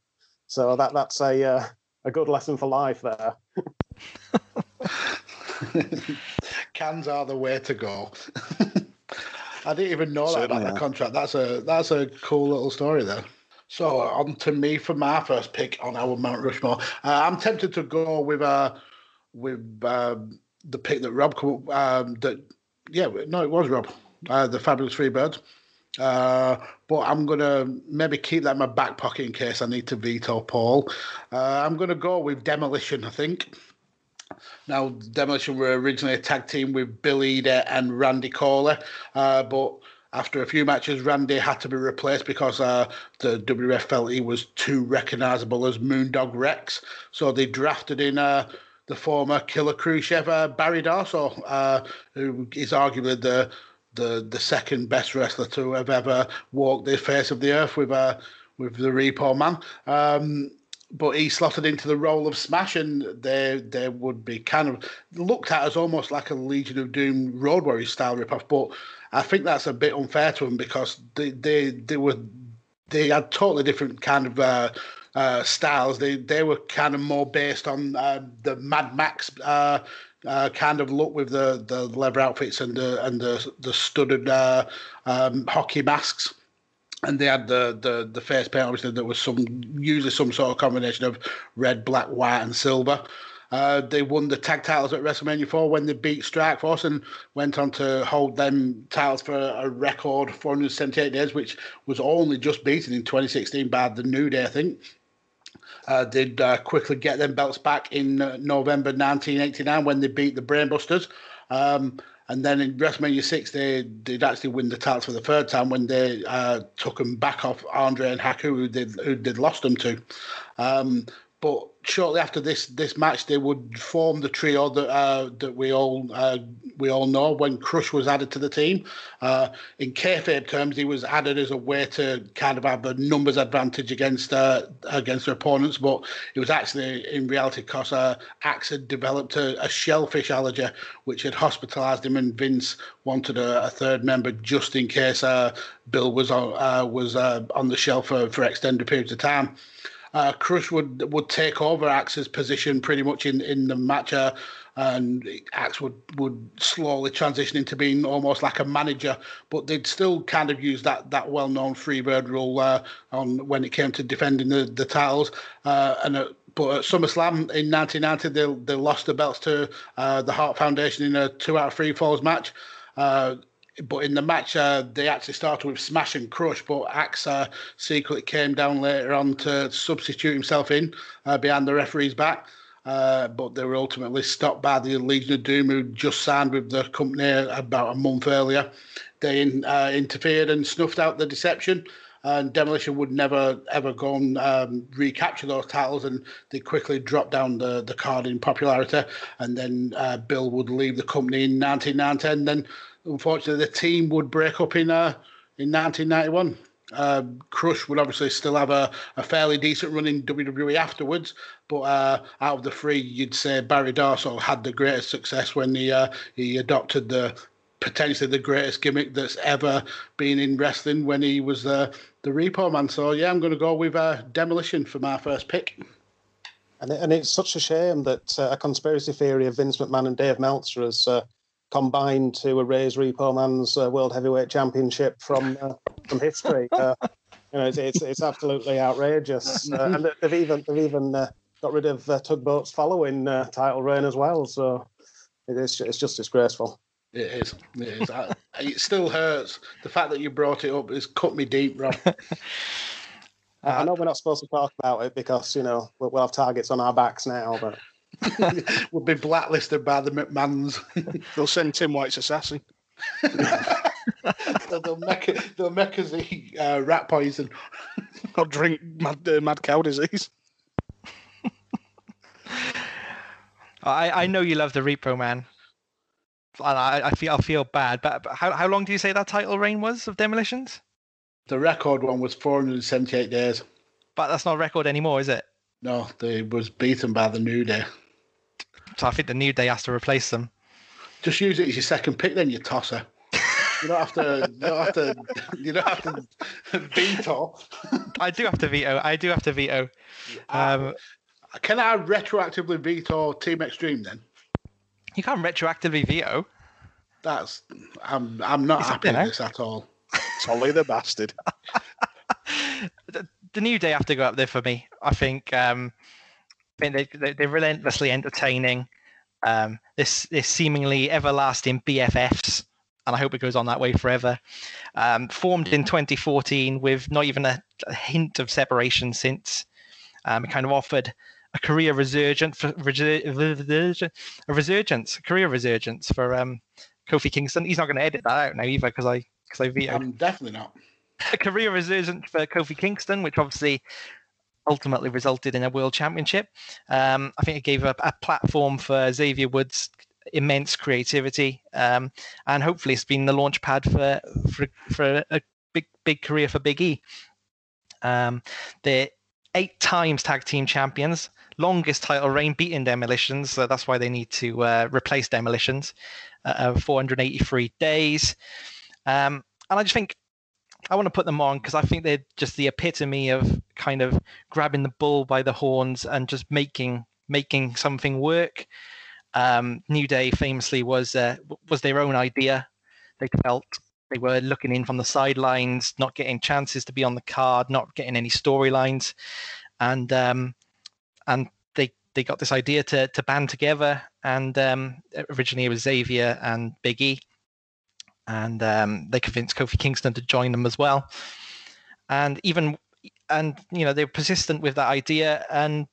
So that that's a uh, a good lesson for life there. Cans are the way to go. I didn't even know that about the contract. That's a that's a cool little story there. So on to me for my first pick on our Mount Rushmore. Uh, I'm tempted to go with uh with um, the pick that Rob um, that yeah no it was Rob uh, the Fabulous Freebirds. Uh, but I'm gonna maybe keep that in my back pocket in case I need to veto Paul. Uh, I'm gonna go with Demolition. I think. Now, Demolition were originally a tag team with Bill Eadie and Randy Colley, uh, but after a few matches, Randy had to be replaced because uh, the WWF felt he was too recognisable as Moondog Rex. So they drafted in uh, the former Killer Khrushchev, uh, Barry Darsow, uh, who is arguably the, the the second best wrestler to have ever walked the face of the earth with a with the Repo Man. Um, but he slotted into the role of Smash, and they they would be kind of looked at as almost like a Legion of Doom Road Warrior style ripoff. But I think that's a bit unfair to them because they they, they were they had totally different kind of uh, uh, styles. They they were kind of more based on uh, the Mad Max uh, uh, kind of look with the, the leather outfits and the and the the studded uh, um, hockey masks. And they had the, the, the face paint, obviously, there was some usually some sort of combination of red, black, white, and silver. Uh, they won the tag titles at WrestleMania 4 when they beat Strikeforce and went on to hold them titles for a record 478 days, which was only just beaten in 2016 by the New Day, I think. Uh, uh, quickly get them belts back in uh, November 1989 when they beat the Brainbusters. Um, and then in WrestleMania 6, they did actually win the titles for the third time when they uh, took them back off Andre and Haku, who did who did lost them to. Um, but shortly after this this match, they would form the trio that uh, that we all uh, we all know. When Crush was added to the team, uh, in kayfabe terms, he was added as a way to kind of have a numbers advantage against uh, against their opponents. But it was actually in reality because uh, Axe had developed a, a, shellfish allergy, which had hospitalised him, and Vince wanted a, a third member just in case uh, Bill was on was on the shelf for, for extended periods of time uh, Crush would would take over Axe's position pretty much in in the match, uh, and Axe would would slowly transition into being almost like a manager. But they'd still kind of use that that well known freebird rule uh, on when it came to defending the the titles. Uh, and uh, but at SummerSlam in 1990, they they lost the belts to uh, the Hart Foundation in a two out of three falls match. But in the match, uh, they actually started with smash and crush, but uh, secretly came down later on to substitute himself in uh, behind the referee's back. Uh, but they were ultimately stopped by the Legion of Doom, who just signed with the company about a month earlier. They in, uh, interfered and snuffed out the deception. And Demolition would never ever go and um, recapture those titles, and they quickly dropped down the, the card in popularity. And then uh, Bill would leave the company in 1990, and then unfortunately, the team would break up in uh, in 1991. Uh, Crush would obviously still have a, a fairly decent run in WWE afterwards, but uh, out of the three, you'd say Barry Darsow had the greatest success when he uh, he adopted the potentially the greatest gimmick that's ever been in wrestling when he was uh, the Repo Man. So yeah, I'm going to go with uh, Demolition for my first pick. And, it, and it's such a shame that uh, a conspiracy theory of Vince McMahon and Dave Meltzer has uh, combined to erase Repo Man's uh, World Heavyweight Championship from uh, from history. Uh, you know, it's, it's, it's absolutely outrageous, uh, and they've even they've even uh, got rid of uh, Tugboat's following title reign as well. So it is it's just disgraceful. It is. It is. I, it still hurts. The fact that you brought it up has cut me deep, Rob. I know we're not supposed to talk about it because you know we'll, we'll have targets on our backs now, but would be blacklisted by the McMahons. they'll send Tim White's assassin. they'll, make they'll make us eat uh, rat poison. Or drink mad, uh, mad cow disease. I, I know you love the Repo Man. And I, I feel I feel bad, but, but how, how long do you say that title reign was of demolitions? The record one was 478 days. But that's not a record anymore, is it? No, they was beaten by the New Day. So I think the New Day has to replace them. Just use it as your second pick, then you tosser. You don't have to. You don't have to. You don't have to veto. I do have to veto. I do have to veto. Um, Can I retroactively veto Team Extreme then? You can't retroactively veto. That's. I'm. I'm not Is happy with this at all. Tolley the bastard. the, New Day have to go up there for me. I think. Um, I think they, they, are relentlessly entertaining. Um, this this seemingly everlasting BFFs, and I hope it goes on that way forever. Um, formed in 2014 with not even a, a hint of separation since. Um, kind of offered a career resurgence for a resurgence, a career resurgence for um, Kofi Kingston. He's not going to edit that out now either because I because I vetoed. I'm definitely not. A career resurgence for Kofi Kingston, which obviously ultimately resulted in a world championship. Um, I think it gave a, a, platform for Xavier Woods' immense creativity, um, and hopefully it's been the launch pad for for, for a big big career for Big E. Um, they're eight times tag team champions, longest title reign, beating Demolitions. So that's why they need to uh, replace Demolitions. Uh, 483 days. Um, and I just think I want to put them on because I think they're just the epitome of kind of grabbing the bull by the horns and just making making something work. Um, New Day famously was uh, was their own idea. They felt they were looking in from the sidelines, not getting chances to be on the card, not getting any storylines, and um, and they they got this idea to to band together. And um, originally it was Xavier and Big E, and um, they convinced Kofi Kingston to join them as well. And even and you know they were persistent with that idea, and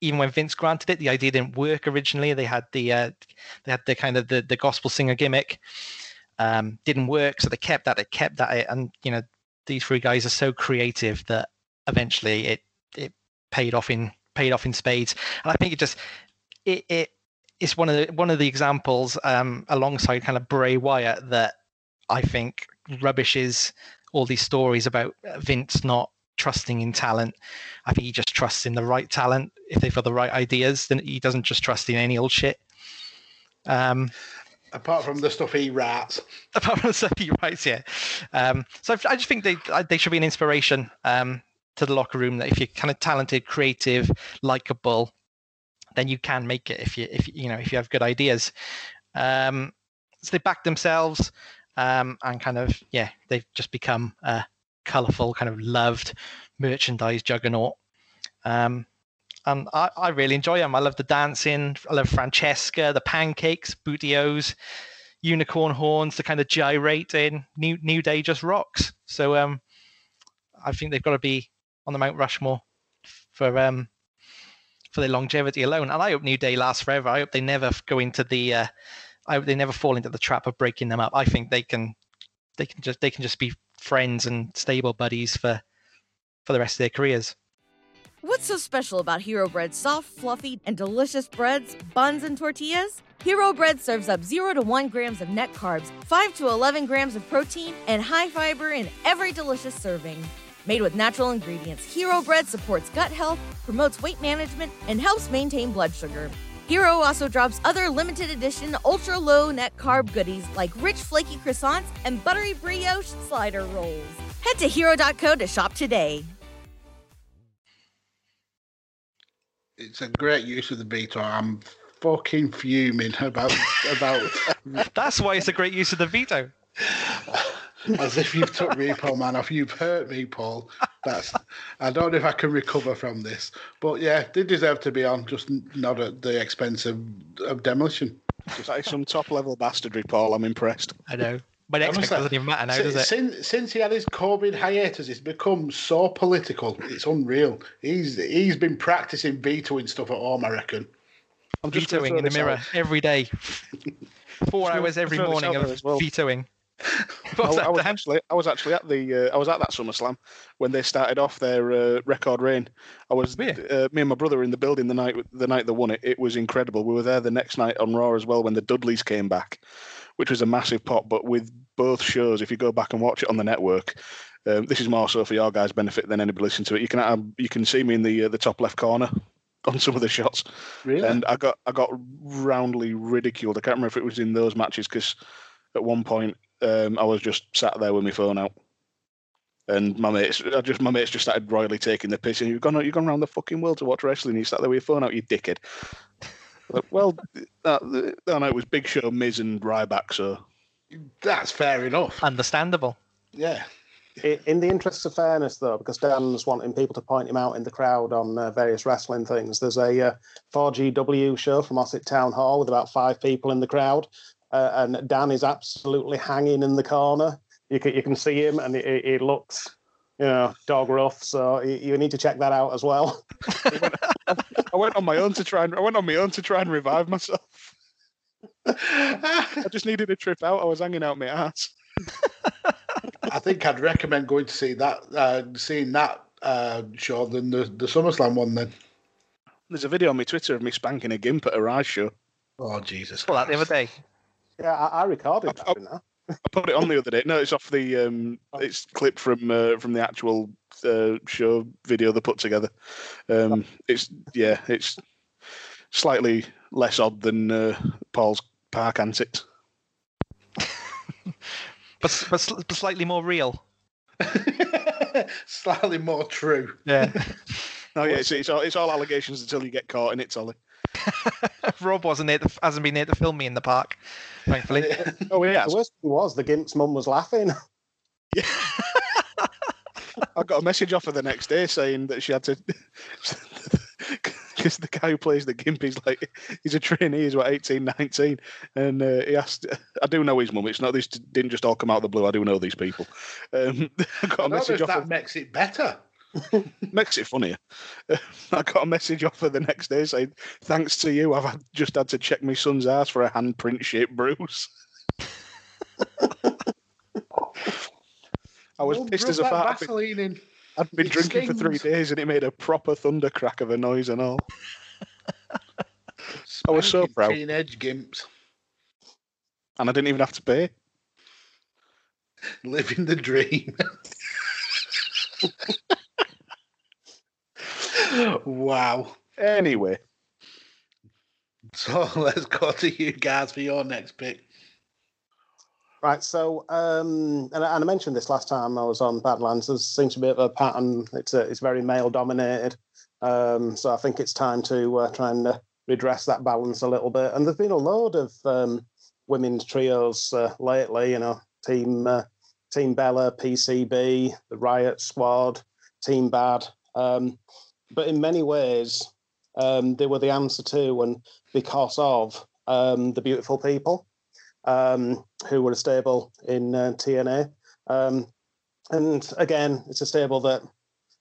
even when Vince granted it, the idea didn't work originally. They had the uh, they had the kind of the, the gospel singer gimmick, um, didn't work, so they kept that. It kept that, and you know these three guys are so creative that eventually it it paid off in paid off in spades. And I think it just it it is one of the one of the examples um, alongside kind of Bray Wyatt that I think rubbishes all these stories about Vince not trusting in talent. I think he just trusts in the right talent. If they've got the right ideas, then he doesn't just trust in any old shit. Um, apart from the stuff he writes. Apart from the stuff he writes, yeah. Um, so I just think they they should be an inspiration um, to the locker room. That if you're kind of talented, creative, likable, then you can make it. If you if you know if you have good ideas. Um, so they back themselves um, and kind of yeah, they've just become a colourful, kind of loved merchandise juggernaut. Um, and I, I really enjoy them. I love the dancing. I love Francesca, the pancakes, Booty-O's, unicorn horns, the kind of gyrating. New New Day just rocks. So um, I think they've got to be on the Mount Rushmore for um for their longevity alone. And I hope New Day lasts forever. I hope they never go into the uh, I they never fall into the trap of breaking them up. I think they can they can just they can just be friends and stable buddies for for the rest of their careers. What's so special about Hero Bread's soft, fluffy, and delicious breads, buns, and tortillas? Hero Bread serves up 0 to 1 grams of net carbs, 5 to 11 grams of protein, and high fiber in every delicious serving. Made with natural ingredients, Hero Bread supports gut health, promotes weight management, and helps maintain blood sugar. Hero also drops other limited edition ultra low net carb goodies like rich flaky croissants and buttery brioche slider rolls. Head to hero.co to shop today. It's a great use of the veto. I'm fucking fuming about about. That's why it's a great use of the veto. As if you've took Repo Man off. You've hurt me, Paul. That's. I don't know if I can recover from this, but yeah, they deserve to be on, just not at the expense of, of demolition. That is some top level bastardry, Paul. I'm impressed. I know. My next pick doesn't even matter now, since, does it? Since, since he had his COVID hiatus, it's become so political. It's unreal. He's he's been practicing vetoing stuff at home, I reckon. I'm just vetoing in the mirror out. every day. Four hours every morning of well. vetoing. I, I was actually, I was actually at the, uh, I was at that SummerSlam when they started off their uh, record reign. I was, you? uh, me and my brother were in the building the night, the night they won it. It was incredible. We were there the next night on Raw as well when the Dudleys came back, which was a massive pop. But with both shows, if you go back and watch it on the network, um, this is more so for your guys' benefit than anybody listening to it. You can, you can see me in the uh, the top left corner on some of the shots. Really? and I got I got roundly ridiculed. I can't remember if it was in those matches because at one point um, I was just sat there with my phone out, and my mates, I just my mates just started royally taking the piss. And you've gone you've gone around the fucking world to watch wrestling. You sat there with your phone out, you dickhead. Like, well, that, no, no, it was Big Show, Miz, and Ryback. So That's fair enough. Understandable. Yeah. In the interests of fairness, though, because Dan's wanting people to point him out in the crowd on uh, various wrestling things, there's a uh, 4GW show from Ossett Town Hall with about five people in the crowd, uh, and Dan is absolutely hanging in the corner. You can you can see him, and he, he looks, you know, dog rough. So you, you need to check that out as well. I went on my own to try and I went on my own to try and revive myself. I just needed a trip out. I was hanging out my ass. I think I'd recommend going to see that, uh, seeing that uh, show than the, the SummerSlam one then. There's a video on my Twitter of me spanking a gimp at a Rise show. Oh, Jesus. Well, that the other day. Yeah, I, I recorded that. Oh, I? I put it on the other day. No, it's off the. Um, it's clipped from uh, from the actual uh, show video they put together. Um, it's yeah, it's slightly less odd than uh, Paul's park antics. but, but but slightly more real. Slightly more true. Yeah. Oh yeah, it's, it's all it's all allegations until you get caught in it, Ollie. Rob wasn't there. To, hasn't been there to film me in the park, thankfully. Oh yeah, The worst thing was the Gimp's mum was laughing. I got a message off her the next day saying that she had to. Because the guy who plays the gimp is like, he's a trainee, he's what, 18, 19. And uh, he asked, I do know his mum. It's not, this didn't just all come out of the blue. I do know these people. Um, I got a I message off that her, makes it better. makes it funnier. I got a message off her the next day saying, thanks to you, I've had, just had to check my son's ass for a handprint shaped bruise. I was pissed as a fart. I'd been-. I'd been drinking for three days and it made a proper thunder crack of a noise and all. I was so proud. Teenage gimps And I didn't even have to pay. living the dream. Wow. Anyway, So let's go to you guys for your next pick. Right, so um, and, I- and I mentioned this last time I was on Badlands. There seems to be a bit of a pattern. It's a, it's very male dominated. Um, so I think it's time to uh, try and uh, redress that balance a little bit. And there's been a load of um, women's trios uh, lately. You know, Team uh, Team Bella, PCB, the Riot Squad, Team Bad. Um, but in many ways, um, they were the answer to and because of um, the beautiful people um, who were a stable in uh, TNA. Um, and again, it's a stable that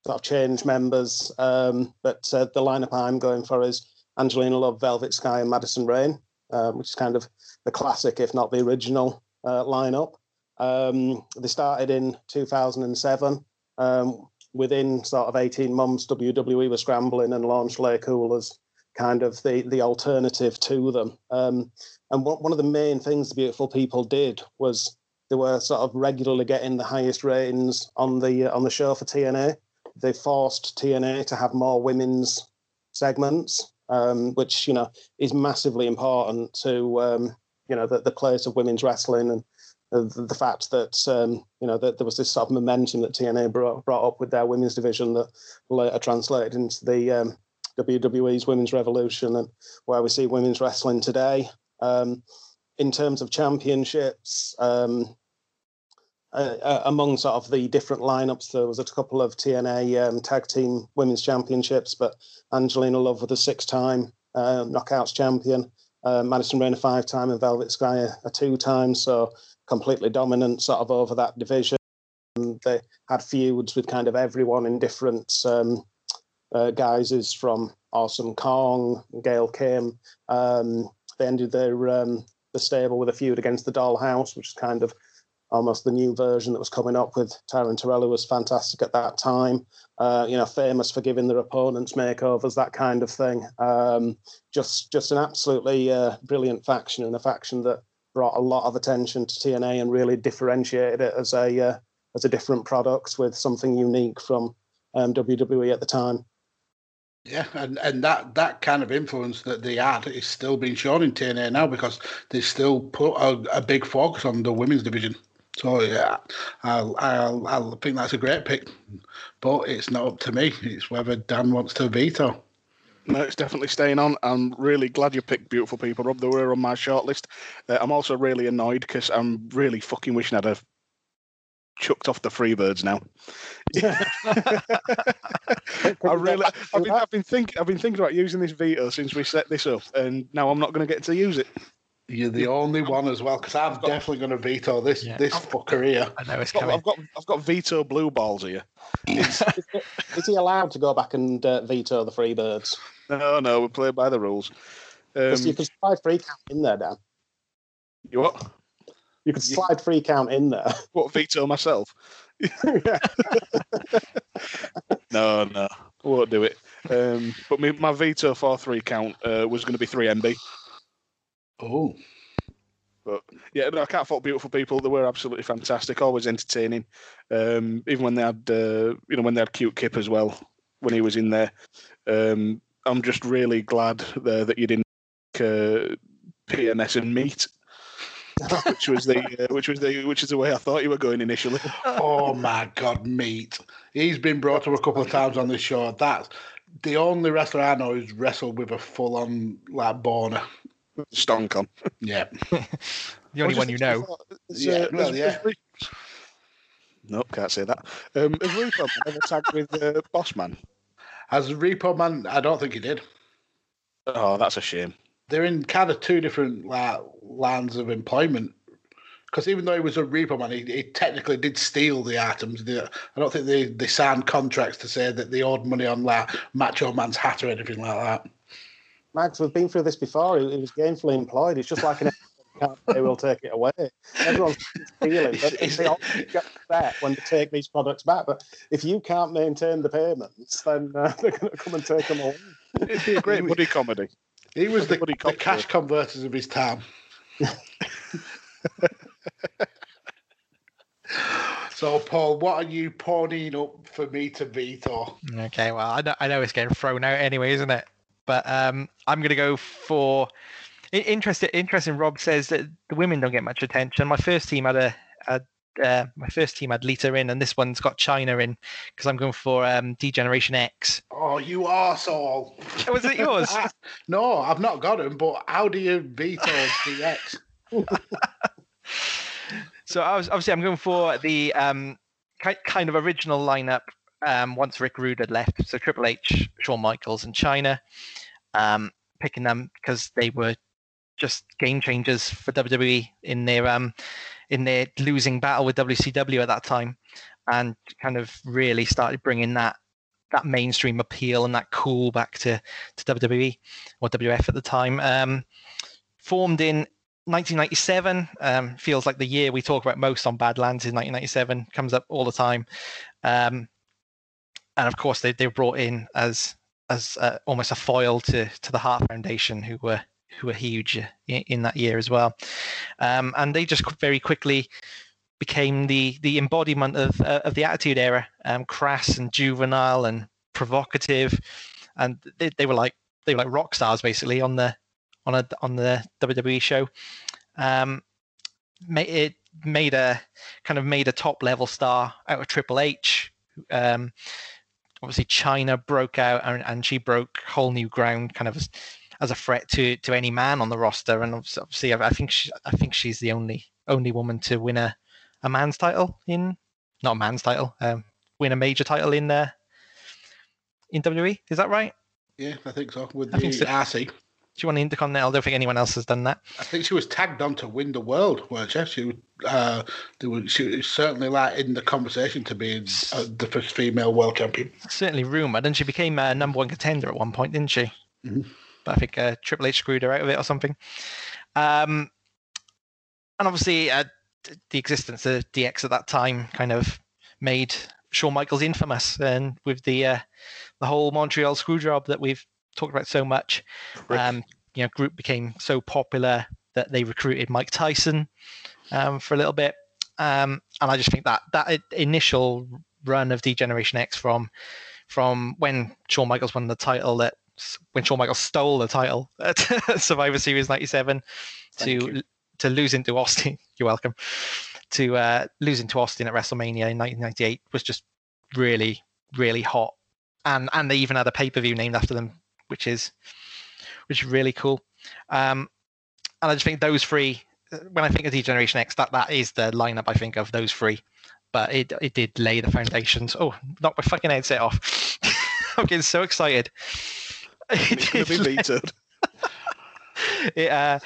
sort of changed members, um, but uh, the lineup I'm going for is Angelina Love, Velvet Sky, and Madison Rayne, uh, which is kind of the classic, if not the original uh, lineup. Um, they started in 2007. Um, within sort of 18 months, WWE was scrambling and launched Lay Cool as kind of the, the alternative to them. Um, and one one of the main things the beautiful people did was they were sort of regularly getting the highest ratings on the uh, on the show for TNA. They forced TNA to have more women's segments, um, which you know is massively important to um, you know the, the place of women's wrestling and the, fact that um, you know that there was this sort of momentum that TNA brought, brought up with their women's division that later translated into the um, WWE's Women's Revolution and where we see women's wrestling today. Um, in terms of championships, um, uh, among sort of the different lineups, there was a couple of TNA um, tag team women's championships, but Angelina Love was a six-time uh, knockouts champion, uh, Madison Rayne a five-time, and Velvet Sky a, a two-time. So completely dominant sort of over that division. They had feuds with kind of everyone in different um, uh, guises from Awesome Kong, Gail Kim. Um, they ended their um, the stable with a feud against the Dollhouse, which is kind of almost the new version that was coming up with Taryn Terrell, who was fantastic at that time. Uh, you know, famous for giving their opponents makeovers, that kind of thing. Um, just just an absolutely uh, brilliant faction and a faction that brought a lot of attention to TNA and really differentiated it as a uh, as a different product with something unique from um, WWE at the time. Yeah, and, and that, that kind of influence that they had is still being shown in TNA now because they still put a, a big focus on the women's division. So yeah, I'll I'll think that's a great pick, but it's not up to me. It's whether Dan wants to veto. No, it's definitely staying on. I'm really glad you picked Beautiful People, Rob. They were on my shortlist. Uh, I'm also really annoyed because I'm really fucking wishing I'd have chucked off the Freebirds now. Yeah. I really, I've been, I've been thinking, I've been thinking about using this veto since we set this up, and now I'm not going to get to use it. You're the only one as well because I'm definitely going to veto this Yeah. this fucker here. I know it's I've got, coming. I've got, I've got veto blue balls here. Is he allowed to go back and uh, veto the free birds? No, no, we play by the rules. Um, 'Cause you can slide free count in there, Dan. you what? You could slide free count in there. What veto myself? No, no, I won't do it. Um, but me, my veto for three count uh, was going to be three MB. Oh, But yeah, no, I can't fault beautiful people. They were absolutely fantastic, always entertaining. Um, even when they had, uh, you know, when they had cute Kip as well when he was in there. Um, I'm just really glad uh, that you didn't uh, PMS and meet, which was the uh, which was the which is the way I thought you were going initially. oh my god, meat. He's been brought up a couple of times on this show. That's the only wrestler I know who's wrestled with a full on like boner. Stonk on. Yeah. The only one you know. Yeah, well, yeah. Nope, can't say that. Um, has Repo Man ever tagged with uh, Boss Man? As Repo Man, I don't think he did. Oh, that's a shame. They're in kind of two different like, lines of employment. Because even though he was a Repo Man, he, he technically did steal the items. They- I don't think they, they signed contracts to say that they owed money on like Macho Man's hat or anything like that. Max, we've been through this before. He, he was gainfully employed. It's just like an can't we'll take it away. Everyone's stealing, but It's- they all get upset when they take these products back. But if you can't maintain the payments, then uh, they're going to come and take them away. It'd be a great buddy comedy. He was the, Bloody the cash converters of his time. so, Paul, what are you pawning up for me to veto? Okay, well, I know, I know it's getting thrown out anyway, isn't it? But um, I'm going to go for. Interesting. Interesting. Rob says that the women don't get much attention. My first team had a, had, uh, my first team had Lita in, and this one's got Chyna in because I'm going for um, D-Generation X. Oh, you arsehole. Was it yours? no, I've not got him, but how do you veto DX? So I was obviously I'm going for the um, ki- kind of original lineup um, once Rick Rude had left. So Triple H, Shawn Michaels, and Chyna. Um, picking them because they were just game changers for WWE in their um, in their losing battle with WCW at that time, and kind of really started bringing that that mainstream appeal and that cool back to to WWE or WF at the time. Um, formed in 1997 um, feels like the year we talk about most on Badlands in 1997 comes up all the time, um, and of course they they were brought in as as uh, almost a foil to to the Hart Foundation, who were who were huge in, in that year as well, um, and they just very quickly became the the embodiment of uh, of the Attitude Era, um, crass and juvenile and provocative, and they, they were like they were like rock stars basically on the on a on the WWE show. Um, it made a kind of made a top level star out of Triple H. Um, obviously, Chyna broke out and, and she broke whole new ground, kind of as, as a threat to to any man on the roster. And obviously, I, I think she, I think she's the only only woman to win a, a man's title in not a man's title, um, win a major title in uh, in WWE. Is that right? Yeah, I think so. With I the so. RC. She won the Intercontinental. I don't think anyone else has done that. I think she was tagged on to win the world, weren't she? She, uh, were, she was certainly like in the conversation to be uh, the first female world champion. certainly rumored, and she became a number one contender at one point, didn't she? Mhm. But I think uh, Triple H screwed her out of it or something. Um, and obviously, uh, the existence of DX at that time kind of made Shawn Michaels infamous, and with the uh, the whole Montreal screw job that we've talked about so much, um, you know, group became so popular that they recruited Mike Tyson um, for a little bit, um, and I just think that that initial run of D-Generation X from from when Shawn Michaels won the title that when Shawn Michaels stole the title at Survivor Series '97 to to losing to Austin. You're welcome. To uh, losing to Austin at WrestleMania in 1998 was just really really hot, and and they even had a pay per view named after them, which is which is really cool. Um, and I just think those three. When I think of D-Generation X, that that is the lineup I think of those three. But it it did lay the foundations. Oh, knock my fucking headset off! I'm getting so excited. To be it uh,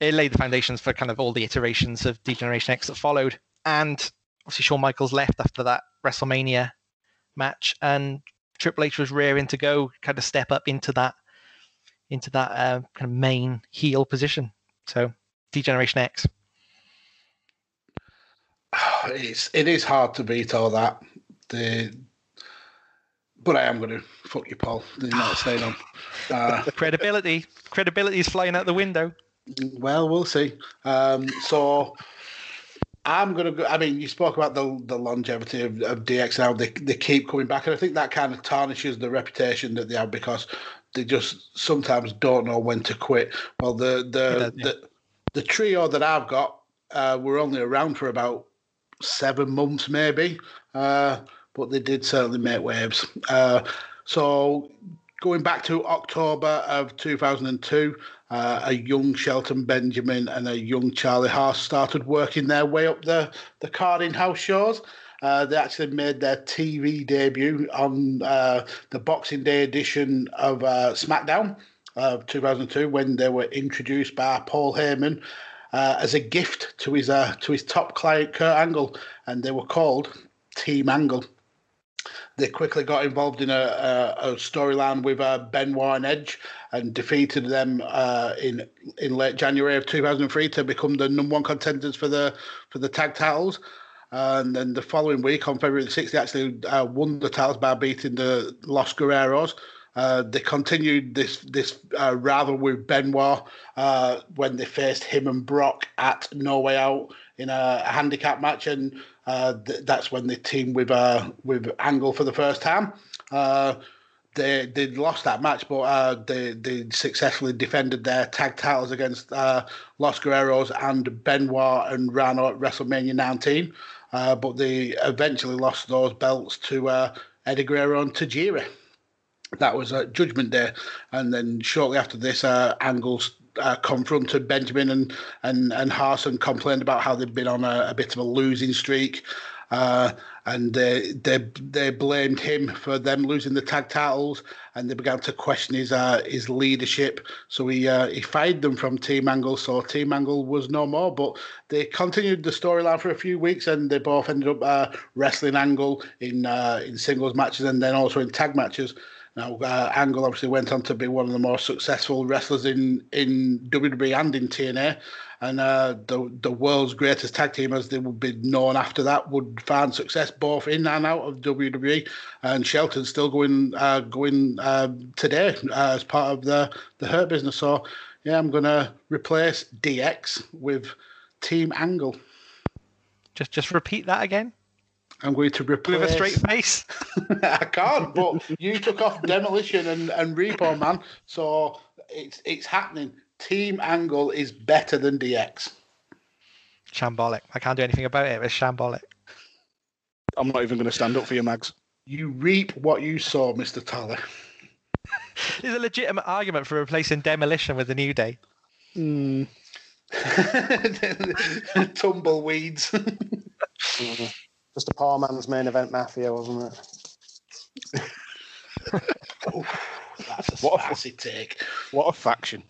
it laid the foundations for kind of all the iterations of D-Generation X that followed, and obviously Shawn Michaels left after that WrestleMania match, and Triple H was rearing to go, kind of step up into that into that uh, kind of main heel position. So D-Generation X. It's it is hard to beat all that. The but I am going to fuck you, Paul. You're not staying on. Uh, Credibility, credibility is flying out the window. Well, we'll see. Um, so I'm going to go. I mean, you spoke about the the longevity of, of DX now. They, they keep coming back. And I think that kind of tarnishes the reputation that they have because they just sometimes don't know when to quit. Well, the the, yeah. the, the trio that I've got uh, were only around for about seven months, maybe. Uh, but they did certainly make waves. Uh, so going back to October of 2002, uh, a young Shelton Benjamin and a young Charlie Haas started working their way up the, the card in house shows. Uh, they actually made their TV debut on uh, the Boxing Day edition of uh, SmackDown of 2002 when they were introduced by Paul Heyman uh, as a gift to his uh, to his top client Kurt Angle, and they were called Team Angle they quickly got involved in a, a, a storyline with uh, Benoit and Edge and defeated them uh, in in late January of 2003 to become the number one contenders for the for the tag titles. And then the following week, on February the 6th, they actually uh, won the titles by beating the Los Guerreros. Uh, they continued this this uh, rival with Benoit uh, when they faced him and Brock at No Way Out in a, a handicap match, and uh, th- that's when they teamed with uh, with Angle for the first time. Uh, they they lost that match, but uh, they they successfully defended their tag titles against uh, Los Guerreros and Benoit and Rhino at WrestleMania 19. Uh, but they eventually lost those belts to Eddie Guerrero and Tajiri. That was uh, Judgment Day, and then shortly after this, Angle's uh, confronted Benjamin and and and Harson complained about how they'd been on a, a bit of a losing streak, uh, and they they they blamed him for them losing the tag titles, and they began to question his uh, his leadership. So he uh, he fired them from Team Angle. So Team Angle was no more, but they continued the storyline for a few weeks, and they both ended up uh, wrestling Angle in uh, in singles matches and then also in tag matches. Now, uh, Angle obviously went on to be one of the most successful wrestlers in, in WWE and in TNA. And uh, the the world's greatest tag team, as they would be known after that, would find success both in and out of WWE. And Shelton's still going uh, going uh, today uh, as part of the the Hurt business. So, yeah, I'm going to replace DX with Team Angle. Just just repeat that again I'm going to replace with a straight face. I can't, but you took off demolition and, and repo man, so it's it's happening. Team Angle is better than DX. Shambolic. I can't do anything about it. It's shambolic. I'm not even going to stand up for you, Mags. You reap what you sow, Mister Tolley. There's a legitimate argument for replacing demolition with the New Day. Mm. Tumbleweeds. Just a poor man's main event mafia, wasn't it? oh, that's a What a- spicy take. What a faction.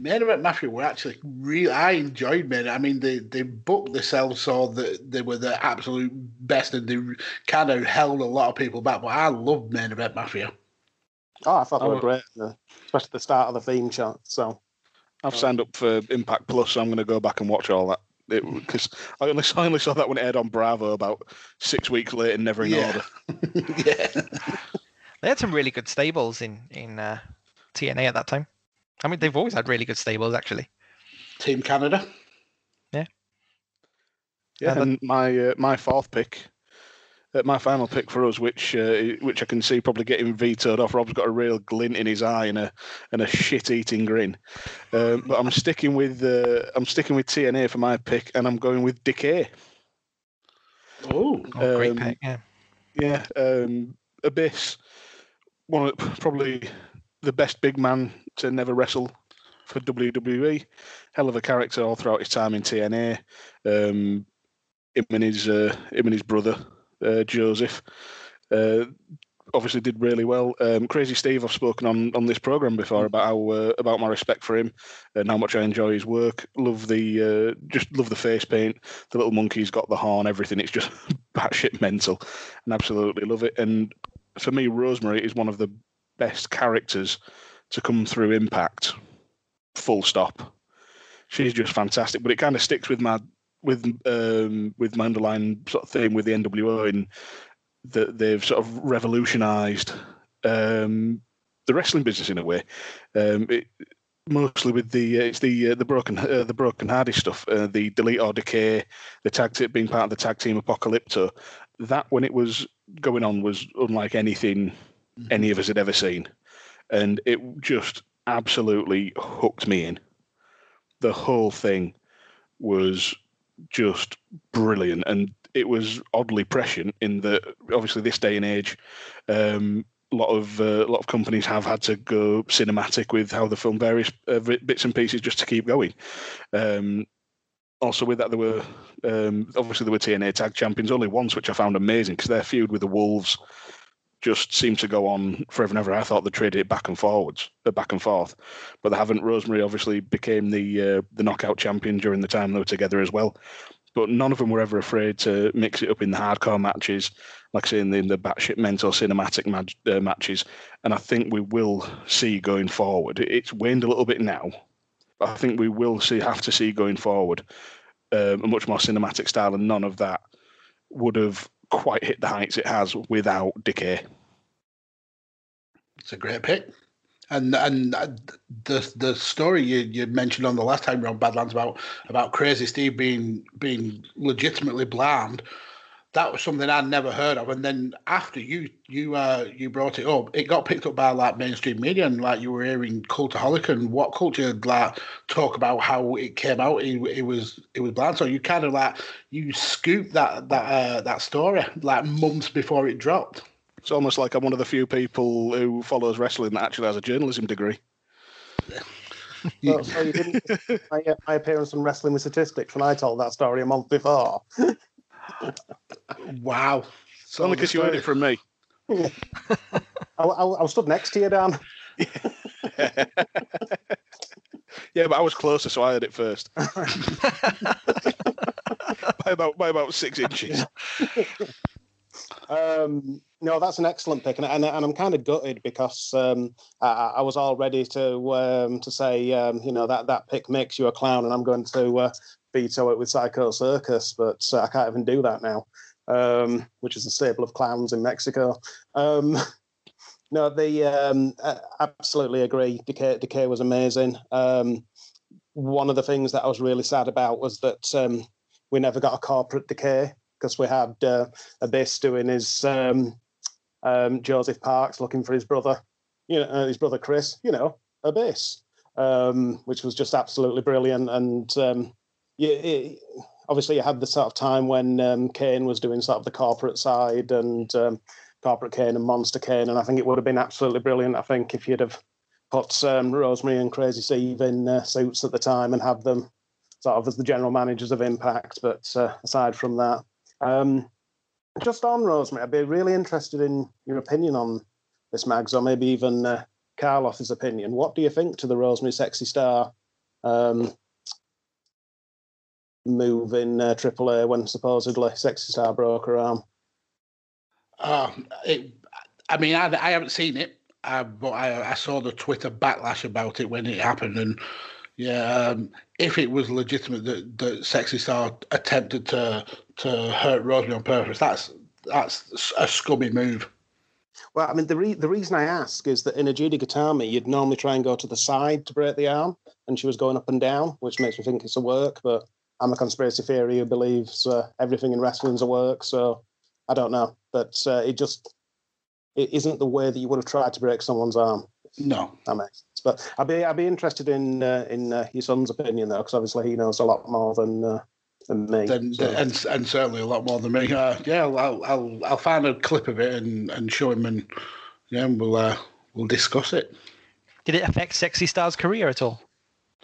Main Event Mafia were actually real. I enjoyed Main. I mean, they they booked themselves so that they were the absolute best, and they kind of held a lot of people back. But I loved Main Event Mafia. Oh, I thought they Oh. were great, uh, especially the start of the theme shot. So I've signed up for Impact Plus, so I'm going to go back and watch all that. Because I only, I only saw that when it aired on Bravo about six weeks later, never in Yeah. order. yeah, They had some really good stables in in uh, TNA at that time. I mean, they've always had really good stables, actually. Team Canada. Yeah, And and my uh, my fourth pick, uh, my final pick for us, which uh, which I can see probably getting vetoed off. Rob's got a real glint in his eye and a and a shit eating grin. Um, but I'm sticking with uh, I'm sticking with TNA for my pick, and I'm going with Decay. Oh, Oh, great Um, pick. Yeah. Yeah, um, Abyss, one of probably the best big man to never wrestle for WWE. Hell of a character all throughout his time in TNA. Um, him and his uh, him and his brother uh, Joseph uh, obviously did really well. Um, Crazy Steve, I've spoken on on this program before about how uh, about my respect for him and how much I enjoy his work. Love the uh, just love the face paint. The little monkey's got the horn, everything. It's just batshit mental, and absolutely love it. And for me, Rosemary is one of the best characters to come through Impact. Full stop. She's just fantastic, but it kind of sticks with my with um, with my underlying sort of theme with the NWO in that they've sort of revolutionised um, the wrestling business in a way. Um, it, mostly with the uh, it's the uh, the broken uh, the broken hardy stuff, uh, the delete or decay, the tag team being part of the tag team Apocalypto. That when it was going on was unlike anything any of us had ever seen, and it just absolutely hooked me in. The whole thing was just brilliant, and it was oddly prescient in that obviously this day and age. Um, a lot of uh, a lot of companies have had to go cinematic with how they film various uh, bits and pieces just to keep going. Um, also, with that, there were um, obviously there were TNA Tag Champions only once, which I found amazing because their feud with the Wolves just seemed to go on forever and ever. I thought they traded it back and forwards, uh, back and forth, but they haven't. Rosemary obviously became the uh, the knockout champion during the time they were together as well. But none of them were ever afraid to mix it up in the hardcore matches, like say in the, batshit mental cinematic uh, matches. And I think we will see going forward. It's waned a little bit now, but I think we will see have to see going forward um, a much more cinematic style, and none of that would have quite hit the heights it has without Decay. It's a great pick. And and the the story you, you mentioned on the last time around Badlands about about Crazy Steve being being legitimately blind, that was something I'd never heard of. And then after you you uh, you brought it up, it got picked up by like mainstream media and like you were hearing Cultaholic and What Culture like talk about how it came out. It, it was it was blind, so you kind of like you scooped that that uh, that story like months before it dropped. It's almost like I'm one of the few people who follows wrestling that actually has a journalism degree. so you didn't my, my appearance on Wrestling with Statistics when I told that story a month before. wow. It's only because you heard it from me. I, I, I was stood next to you, Dan. yeah, but I was closer, so I heard it first. by about by about six inches. Um, no, that's an excellent pick, and, and, and I'm kind of gutted because um, I, I, was all ready to um, to say, um, you know, that that pick makes you a clown, and I'm going to uh, veto it with Psycho Circus, but uh, I can't even do that now, um, which is a stable of clowns in Mexico. Um, no, the um, absolutely agree. Decay, Decay was amazing. one of the things that I was really sad about was that we never got a corporate Decay because we had uh, Abyss doing his um, um, Joseph Parks looking for his brother, you know, uh, his brother Chris, you know, Abyss, um, which was just absolutely brilliant. And um, yeah, obviously, you had the sort of time when um, Kane was doing sort of the corporate side and um, corporate Kane and Monster Kane, and I think it would have been absolutely brilliant. I think if you'd have put um, Rosemary and Crazy Steve in uh, suits at the time and have them sort of as the general managers of Impact. But uh, aside from that, um, just on Rosemary, I'd be really interested in your opinion on this, Mags, or maybe even uh, Carlos's opinion. What do you think to the Rosemary Sexy Star um, move in uh, AAA when supposedly Sexy Star broke her arm? Uh, it, I mean, I, I haven't seen it, uh, but I, I, saw the Twitter backlash about it when it happened, and yeah, um, if it was legitimate that, that Sexy Star attempted to to hurt Rosemary on purpose, that's that's a scummy move. Well, I mean, the re- the reason I ask is that in a juji gatame, you'd normally try and go to the side to break the arm, and she was going up and down, which makes me think it's a work. But I'm a conspiracy theory who believes uh, everything in wrestling's a work, so I don't know. But uh, it just it isn't the way that you would have tried to break someone's arm. No, that makes sense. But I'd be I'd be interested in uh, in uh, your son's opinion though, because obviously he knows a lot more than uh, than me. Than, so. and and certainly a lot more than me. Uh, yeah, I'll, I'll I'll find a clip of it and, and show him, and yeah, we'll uh, we'll discuss it. Did it affect Sexy Star's career at all?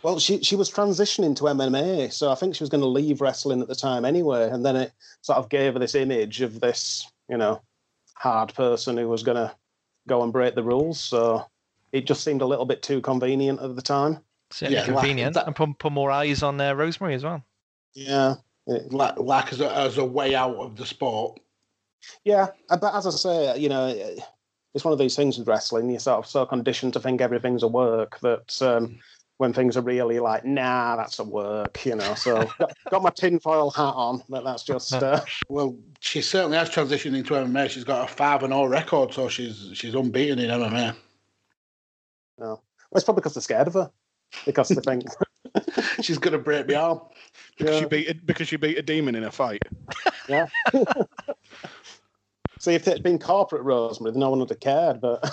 Well, she she was transitioning to MMA, so I think she was going to leave wrestling at the time anyway, and then it sort of gave her this image of this, you know, hard person who was going to go and break the rules. So it just seemed a little bit too convenient at the time. Certainly yeah, convenient, like, and put, put more eyes on uh, Rosemary as well. Yeah, it, like, like as a, as a way out of the sport. Yeah, uh, but as I say, you know, it's one of these things with wrestling. You're sort of so conditioned to think everything's a work that um, when things are really like, nah, that's a work, you know. So got, got, my tinfoil hat on, but that's just. Uh... Well, she certainly has transitioned into MMA. She's got a five and all record, so she's she's unbeaten in MMA. No, well, it's probably because they're scared of her. because they think She's going to break my arm. Because Yeah. you beat a, because you beat a demon in a fight. yeah. See, if it had been corporate Rosemary, no one would have cared. But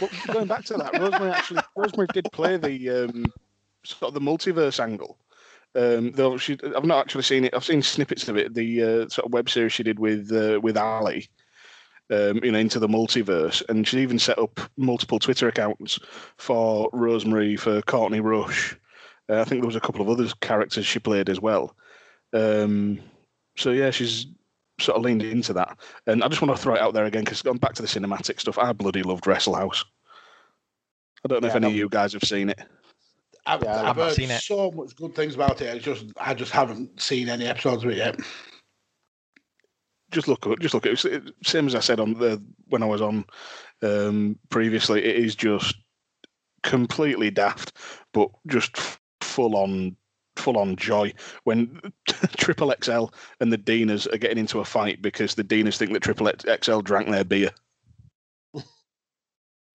But going back to that, Rosemary actually Rosemary did play the um, sort of the multiverse angle. Um, though she, I've not actually seen it. I've seen snippets of it. The uh, sort of web series she did with uh, with Ali, um, you know, into the multiverse, and she even set up multiple Twitter accounts for Rosemary, for Courtney Rush. Uh, I think there was a couple of other characters she played as well. Um, so yeah, she's sort of leaned into that. And I just want to throw it out there again because going back to the cinematic stuff, I bloody loved Wrestle House. I don't know if any of you guys have seen it. I've, Yeah, I've I've heard seen it. so much good things about it. It's just I just haven't seen any episodes of it yet. Just look, at- just look at it. It's- it. Same as I said on the when I was on um, previously. It is just completely daft, but just f- full on, full on joy when Triple XL and the Deaners are getting into a fight because the Deaners think that Triple XL drank their beer.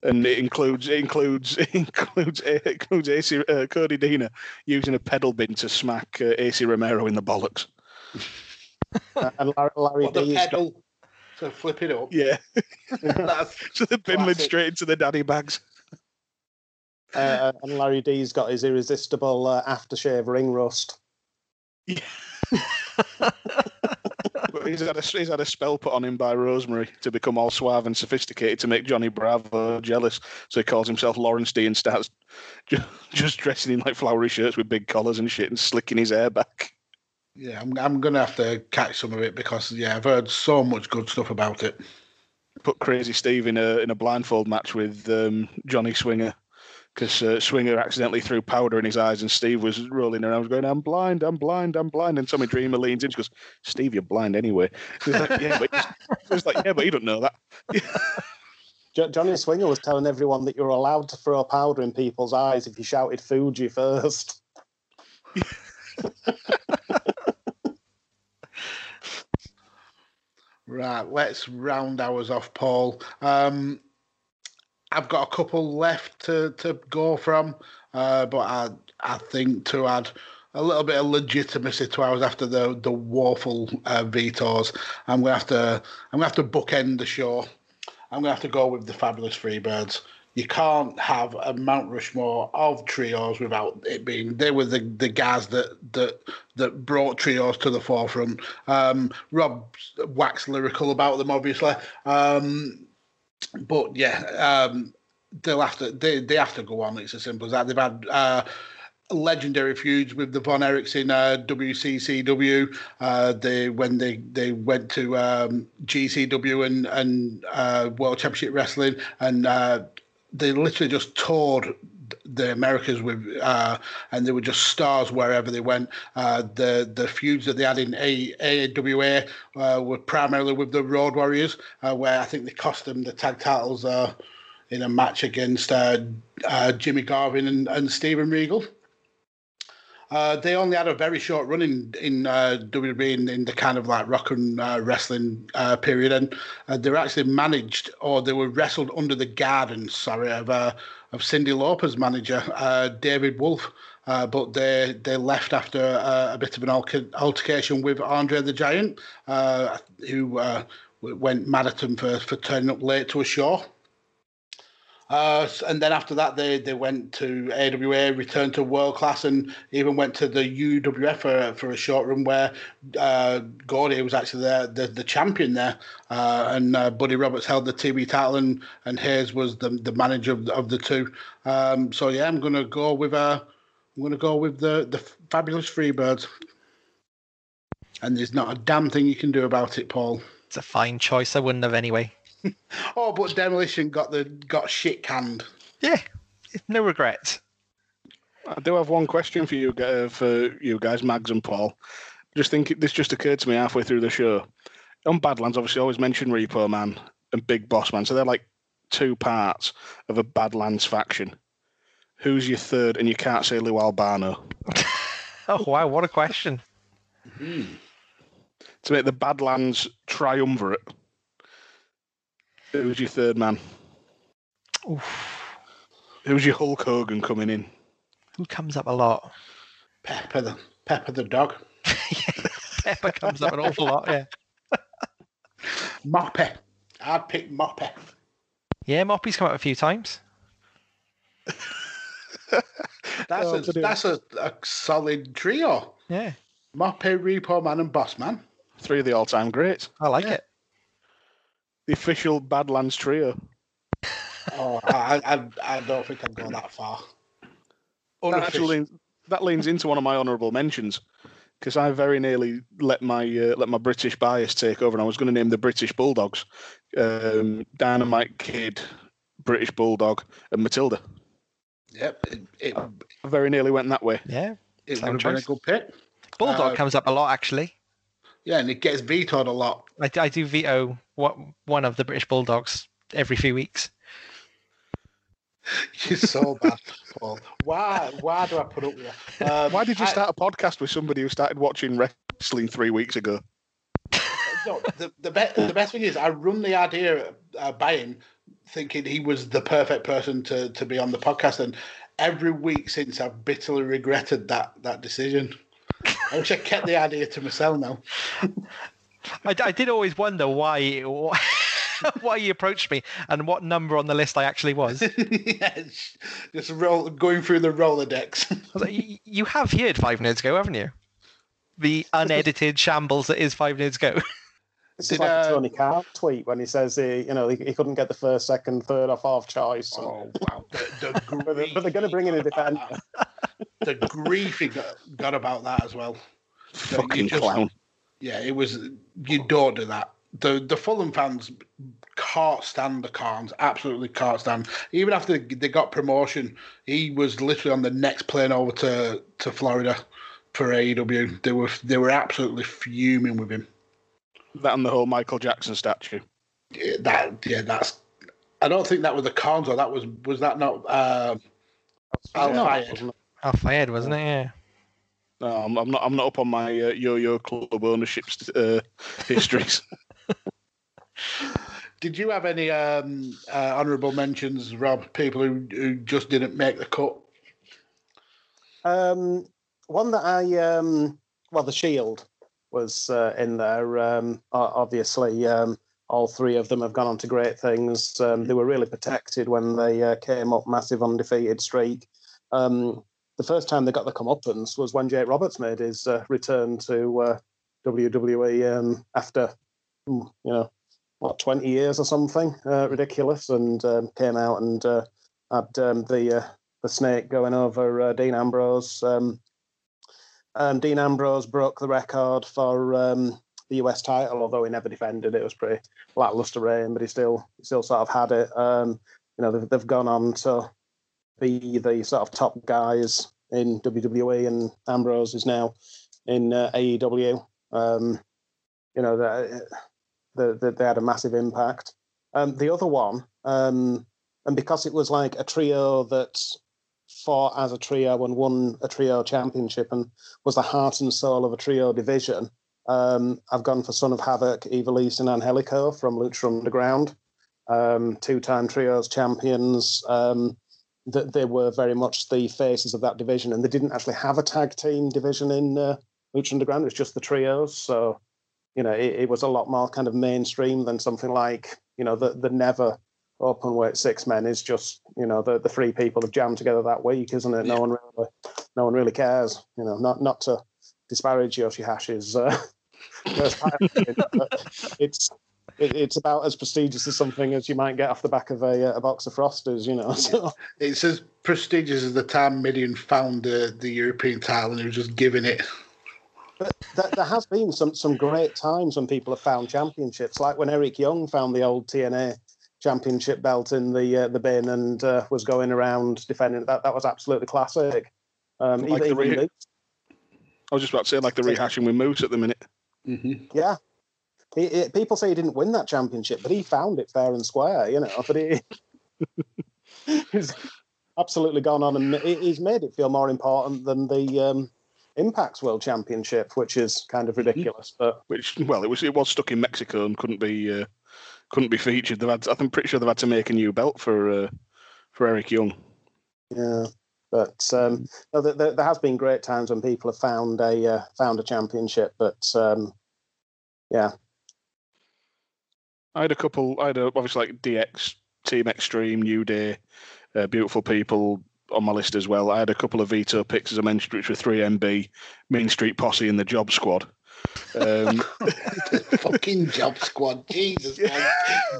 And it includes it includes it includes it includes Acey, uh, Cody Deaner using a pedal bin to smack uh, Acey Romero in the bollocks. and Larry, Larry What the D's got, pedal to flip it up. Yeah, That's so the bin lid straight into the daddy bags. uh, and Larry D's got his irresistible uh, aftershave ring rust. But he's had a he's had a spell put on him by Rosemary to become all suave and sophisticated to make Johnny Bravo jealous. So he calls himself Lawrence D and starts just, just dressing in like flowery shirts with big collars and shit and slicking his hair back. yeah. I'm I'm gonna have to catch some of it because yeah, I've heard so much good stuff about it. Put Crazy Steve in a in a blindfold match with um, Johnny Swinger because uh, Swinger accidentally threw powder in his eyes and Steve was rolling around going, "I'm blind, I'm blind, I'm blind." And Tommy Dreamer leans in, she goes, "Steve, you're blind anyway." He's like, "Yeah, but he's like, yeah, but you don't know that." Johnny Swinger was telling everyone that you're allowed to throw powder in people's eyes if you shouted Fuji first. Right, let's round ours off, Paul. Um, I've got a couple left to, to go from, uh, but I I think to add a little bit of legitimacy to ours after the the woeful uh, vetoes, I'm gonna have to I'm gonna have to bookend the show. I'm gonna have to go with the fabulous Freebirds. You can't have a Mount Rushmore of trios without it being they were the, the guys that that that brought trios to the forefront. Um, Rob waxed lyrical about them, obviously, um, but yeah, um, they'll have to they, they have to go on. It's as simple as that. They've had. Uh, legendary feuds with the Von Erichs in uh, WCCW. Uh, they when they they went to um, GCW and and uh, World Championship Wrestling, and uh, they literally just toured the Americas with, uh, and they were just stars wherever they went. Uh, the the feuds that they had in A- AWA uh, were primarily with the Road Warriors, uh, where I think they cost them the tag titles uh, in a match against uh, Jimmy Garvin and, and Steven Regal. Uh, they only had a very short run in in uh, WWE in, in the kind of like rock and uh, wrestling uh, period, and uh, they were actually managed or they were wrestled under the guidance, sorry, of uh, of Cyndi Lauper's manager, David Wolff. Uh, but they they left after uh, a bit of an altercation with Andre the Giant, uh, who went mad at him for, for turning up late to a show. Uh, and then after that, they, they went to AWA, returned to world class, and even went to the UWF for, for a short run where uh, Gordy was actually the, the, champion there. Uh, and uh, Buddy Roberts held the TV title, and, and Hayes was the, the manager of, the- of the two. Um, so, yeah, I'm going to go with uh, I'm going to go with the, the fabulous Freebirds. And there's not a damn thing you can do about it, Paul. It's a fine choice. I wouldn't have anyway. Oh, but Demolition got the got shit canned. Yeah, no regrets. I do have one question for you, uh, for you guys, Mags and Paul. Just think this just occurred to me halfway through the show. On Badlands, obviously, I always mention Repo Man and Big Boss Man, so they're like two parts of a Badlands faction. Who's your third? And you can't say Lou Albano Oh wow, what a question. to make the Badlands triumvirate. Who's your third man? Oof. was your Hulk Hogan coming in? Who comes up a lot? Pepper the Pepper the dog. Pepper comes up an awful lot. Yeah. Moppy. I'd pick Moppy. Yeah, Moppy's come up a few times. That's Oh, a that's a, a solid trio. Yeah, Moppy, Repo Man, and Boss Man. Three of the all-time greats. I like Yeah. it. The official Badlands trio. Oh, I, I I don't think I'd go that far. Oh, that actually leans, that leans into one of my honourable mentions because I very nearly let my uh, let my British bias take over, and I was going to name the British Bulldogs, um, Dynamite Kid, British Bulldog, and Matilda. Yep, it, it, I very nearly went that way. Yeah, it Sound would have been a choice. good pick. Bulldog Uh, comes up a lot actually. Yeah, and it gets vetoed a lot. I, I do veto what one of the British Bulldogs every few weeks. You're so bad, Paul. Why? Why do I put up with you? Um, Why did you start a podcast with somebody who started watching wrestling three weeks ago? no, the the, be- the best thing is I run the idea uh, by him, thinking he was the perfect person to, to be on the podcast, and every week since I've bitterly regretted that that decision. I wish I kept the idea to myself now. I, I did always wonder why why he approached me and what number on the list I actually was. I yeah, just roll going through the Rolodex. was like, you have heard Five Nerds Go, haven't you? The unedited shambles that is Five Nerds Go. This Did, like uh, a Tony Khan tweet when he says he, you know, he, he couldn't get the first, second, third, or fourth choice. Oh wow! The, the But they- but they're gonna bring in a grief about defender. That. The grief he got, got about that as well. Fucking just- clown. Yeah, it was. You don't do that. The the Fulham fans can't stand the Khans. Absolutely can't stand. Even after they got promotion, he was literally on the next plane over to, to Florida for AEW. They were they were absolutely fuming with him. That and the whole Michael Jackson statue. Yeah, That yeah, that's. I don't think that was the Khans or that was was that not uh, Al No, Fayed? Wasn't? Al Fayed, wasn't it? Yeah. No, I'm, I'm not. I'm not up on my uh, yo-yo club ownership uh, histories. Did you have any um, uh, honourable mentions, Rob? People who, who just didn't make the cut. Um, one that I, um, well, the Shield was uh, in there. Um, obviously, um, all three of them have gone on to great things. Um, they were really protected when they uh, came up, massive undefeated streak. Um, the first time they got the comeuppance was when Jake Roberts made his uh, return to uh, WWE um, after, hmm, you know, what, 20 years or something uh, ridiculous, and um, came out and uh, had um, the uh, the snake going over uh, Dean Ambrose. Um, Dean Ambrose broke the record for um, the US title, although he never defended it. It was pretty lackluster reign, but he still he still sort of had it. You know, they've, they've gone on to be the sort of top guys in WWE, and Ambrose is now in uh, AEW. Um, you know, they, they, they had a massive impact. Um, the other one, um, and because it was like a trio that fought as a trio and won a trio championship and was the heart and soul of a trio division. Um, I've gone for Son of Havoc, Ivelisse, and Angelico from Lucha Underground, um, two-time trios champions. Um, that they were very much the faces of that division, and they didn't actually have a tag team division in uh, Lucha Underground. It was just the trios, so you know it, it was a lot more kind of mainstream than something like you know the the never open weight six men is just you know the the three people have jammed together that week, isn't it? No one really, no one really cares. You know, not not to disparage Yoshihashi's uh, but it's it, it's about as prestigious as something as you might get off the back of a, a box of frosters. You know, so It's as prestigious as the time Mideon found the, the European title and he was just giving it. But there, there has been some some great times when people have found championships, like when Eric Young found the old TNA championship belt in the uh, the bin and uh, was going around defending. That that was absolutely classic. Um, Like even, the even re- Moose, I was just about to say like the rehashing with Moose at the minute. Mm-hmm. yeah. He, people say he didn't win that championship, but he found it fair and square, you know. But he, he's absolutely gone on and he's made it feel more important than the um, Impact's World Championship, which is kind of ridiculous. But Which well, it was it was stuck in Mexico and couldn't be uh, couldn't be featured. They've had, I'm pretty sure they've had to make a new belt for uh, for Eric Young. Yeah. But um, no, there, there, there has been great times when people have found a uh, found a championship. But um, yeah, I had a couple. I had a, obviously like DX, Team Extreme, New Day, uh, Beautiful People on my list as well. I had a couple of veto picks, as I mentioned, which were 3MB, Main Street Posse, and the Job Squad. Um, Fucking job squad, Jesus, man.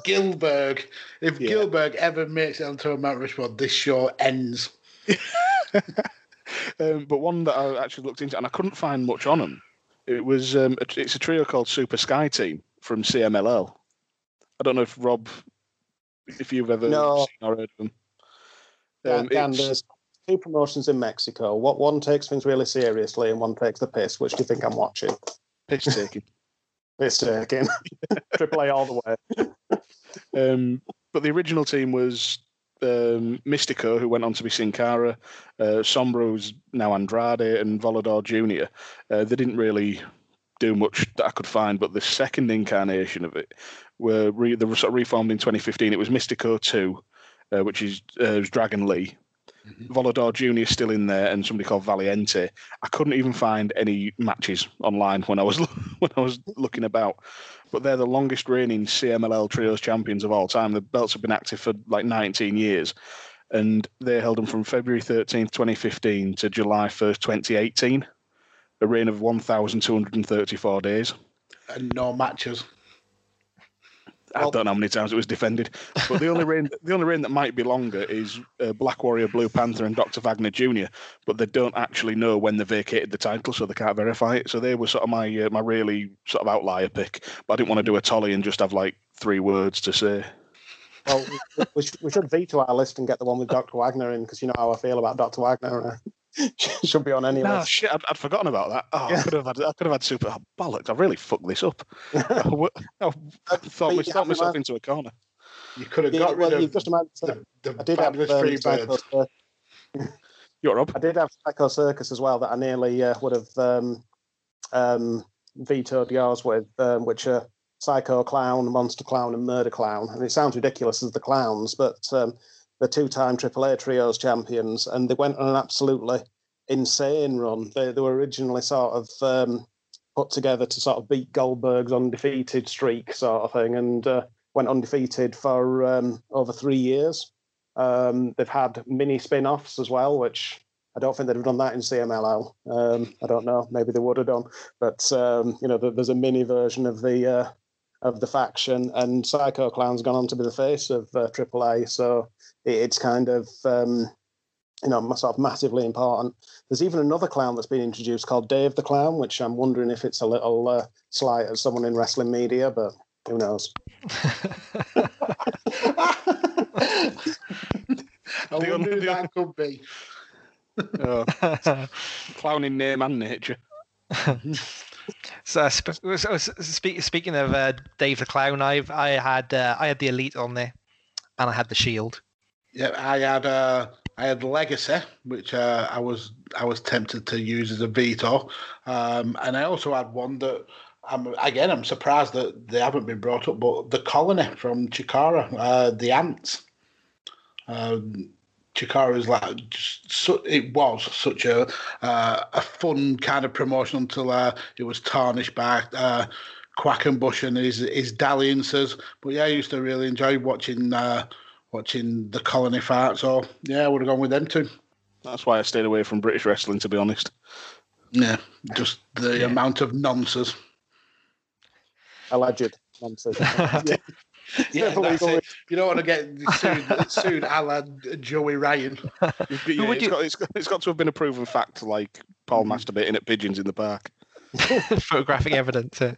Gilbert. If Yeah. Gilbert ever makes it onto a Mount Rushmore, this show ends. um, but one that I actually looked into, and I couldn't find much on them. It was um, it's a trio called Super Sky Team from CMLL. I don't know if Rob, if you've ever No. seen or heard of them. Um, Dan, there's two promotions in Mexico. What one takes things really seriously, and one takes the piss. Which do you think I'm watching? piss taking. Piss taking. Triple A all the way. Um, but the original team was um, Místico, who went on to be Sin Cara, uh, Sombra's now Andrade, and Volador Jr. Uh, they didn't really do much that I could find, but the second incarnation of it were re- they were sort of reformed in 2015. It was Místico 2, uh, which is uh, Dragon Lee. Volador Jr. is still in there, and somebody called Valiente. I couldn't even find any matches online when I was when I was looking about. But they're the longest reigning CMLL trios champions of all time. The belts have been active for like 19 years, and they held them from February 13th, 2015 to July 1st, 2018. A reign of 1,234 days. And no matches. I don't know how many times it was defended, but the only reign, the only reign that might be longer is uh, Black Warrior, Blue Panther, and Doctor Wagner Jr. But they don't actually know when they vacated the title, so they can't verify it. So they were sort of my uh, my really sort of outlier pick. But I didn't want to do a Tolley and just have like three words to say. Well, we, we, should, we should veto our list and get the one with Dr. Wagner in because you know how I feel about Dr. Wagner. Should be on any No, list. shit, I'd, I'd forgotten about that. Oh, I could have had, I could have had super oh, bollocks. I've really fucked this up. I, w- I thought, you my- have thought to myself mind- into a corner. You could have Yeah, got well, rid you of just imagine. the, the I did have fabulous um, free Psycho birds. You're Rob. I did have Psycho Circus as well that I nearly uh, would have um, um, vetoed yours with, um, which are Psycho Clown, Monster Clown, and Murder Clown. And it sounds ridiculous as the clowns, but they're two-time AAA trios champions, and they went on an absolutely insane run. They, they were originally sort of um, put together to sort of beat Goldberg's undefeated streak, sort of thing, and uh, went undefeated for um, over three years. Um, they've had mini spin-offs as well, which I don't think they'd have done that in CMLL. Um, I don't know. Maybe they would have done, but um, you know, there's a mini version of the uh, of the faction, and Psycho Clown's gone on to be the face of uh, AAA. So it, it's kind of um, you know sort of massively important. There's even another clown that's been introduced called Dave the Clown, which I'm wondering if it's a little uh, slight at someone in wrestling media, but who knows? I The wonder only- who the that could be. Oh, clown in name and nature. so, sp- so, speaking of uh, Dave the Clown, I've I had uh, I had the Elite on there, and I had the Shield. Yeah, I had uh, I had Legacy, which uh, I was I was tempted to use as a veto, um, and I also had one that I'm again I'm surprised that they haven't been brought up, but the Colony from Chikara, uh, the Ants. Um, Chikara is like just su- it was such a uh, a fun kind of promotion until uh, it was tarnished by uh, Quackenbush and Bush and his his dalliances. But yeah, I used to really enjoy watching. Uh, watching the colony fight. So yeah, I would have gone with them too. That's why I stayed away from British wrestling, to be honest. Yeah, just the Yeah. amount of nonsense. Alleged nonsense. Yeah, Careful where that's you it. You don't want to get sued, sued a la Joey Ryan. You've got- yeah, would it's you- got, it's, got, it's got to have been a proven fact, like Paul masturbating at pigeons in the park. Photographic evidence. uh,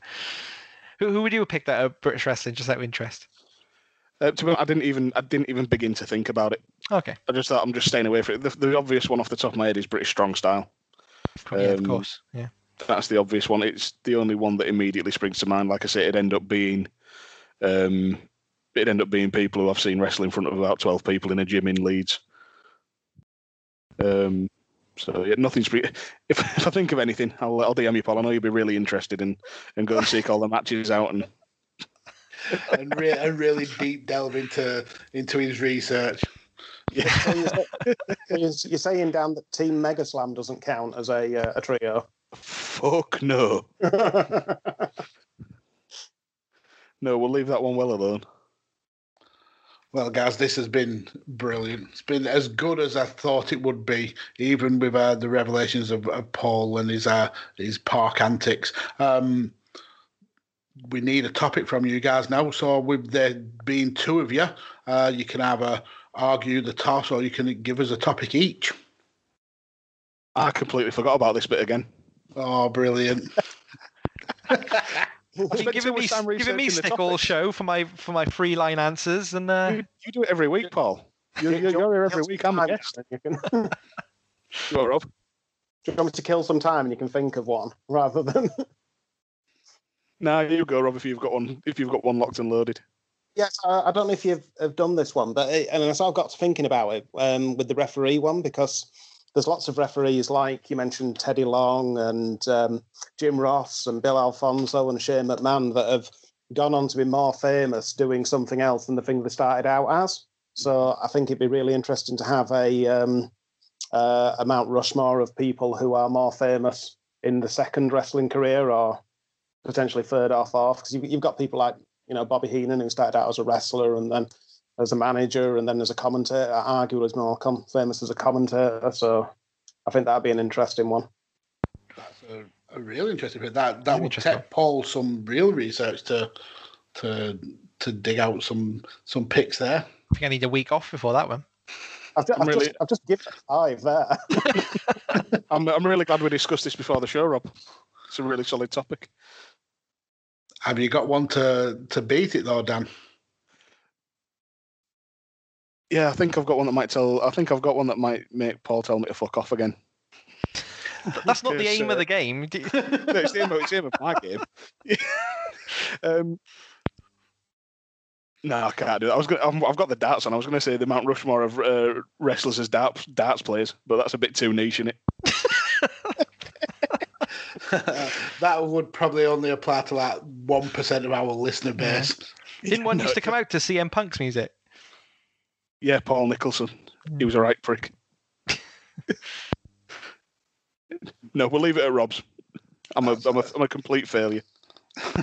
who, who would you pick that at British wrestling, just out of interest? Uh, to be honest, I didn't even I didn't even begin to think about it. Okay, I just thought I'm just staying away from it. The, the obvious one off the top of my head is British Strong Style. yeah, of Um, course. Yeah. That's the obvious one. It's the only one that immediately springs to mind. Like I say, it'd end up being, um, it'd end up being people who I've seen wrestle in front of about twelve people in a gym in Leeds. Um, so yeah, nothing's. Pre- if, if I think of anything, I'll I'll DM you, Paul. I know you'll be really interested in and go and seek all the matches out and and, re- and really deep delve into into his research. Yeah. So you're, so you're, you're saying, down that Team Mega Slam doesn't count as a, uh, a trio? Fuck no. No, we'll leave that one well alone. Well, guys, this has been brilliant. It's been as good as I thought it would be, even with uh, the revelations of, of Paul and his uh, his park antics. Um, we need a topic from you guys now. So, with there being two of you, uh, you can either argue the toss or you can give us a topic each. I completely forgot about this bit again. Oh, brilliant! You're giving me, much giving me stick all show for my for my free line answers, and uh, You, you do it every week, Paul. You're, you're, you're here every week. I'm a guest. You can, do You are, Rob. you want me to kill some time and you can think of one rather than. Now you go, Rob. If you've got one, if you've got one locked and loaded. Yes, I, I don't know if you've have done this one, but it, and so I got to thinking about it um, with the referee one because there's lots of referees like you mentioned Teddy Long and um, Jim Ross and Bill Alfonso and Shane McMahon that have gone on to be more famous doing something else than the thing they started out as. So I think it'd be really interesting to have a um, uh, a Mount Rushmore of people who are more famous in the second wrestling career or potentially third or fourth because you've, you've got people like you know Bobby Heenan who started out as a wrestler and then as a manager and then as a commentator. I arguably is more com- famous as a commentator. So I think that'd be an interesting one. That's a, a real interesting bit. That that Very would take Paul some real research to to to dig out some some picks there. I think I need a week off before that one. I've, ju- I'm I've really- just, I've just given it five there. I'm, I'm really glad we discussed this before the show, Rob. It's a really solid topic. Have you got one to to beat it though, Dan? Yeah, I think I've got one that might tell. I think I've got one that might make Paul tell me to fuck off again. That's not the aim uh, of the game. No, it's the aim of, it's the aim of my game. um, no, I can't do that. I was gonna, I'm, I've got the darts on. I was going to say the Mount Rushmore of uh, wrestlers as darts darts players, but that's a bit too niche, isn't it? that would probably only apply to like one percent of our listener base. Didn't one No, used to come out to CM Punk's music? Yeah, Paul Nicholson. He was a right prick. no, we'll leave it at Rob's. I'm a, I'm a, I'm a complete failure.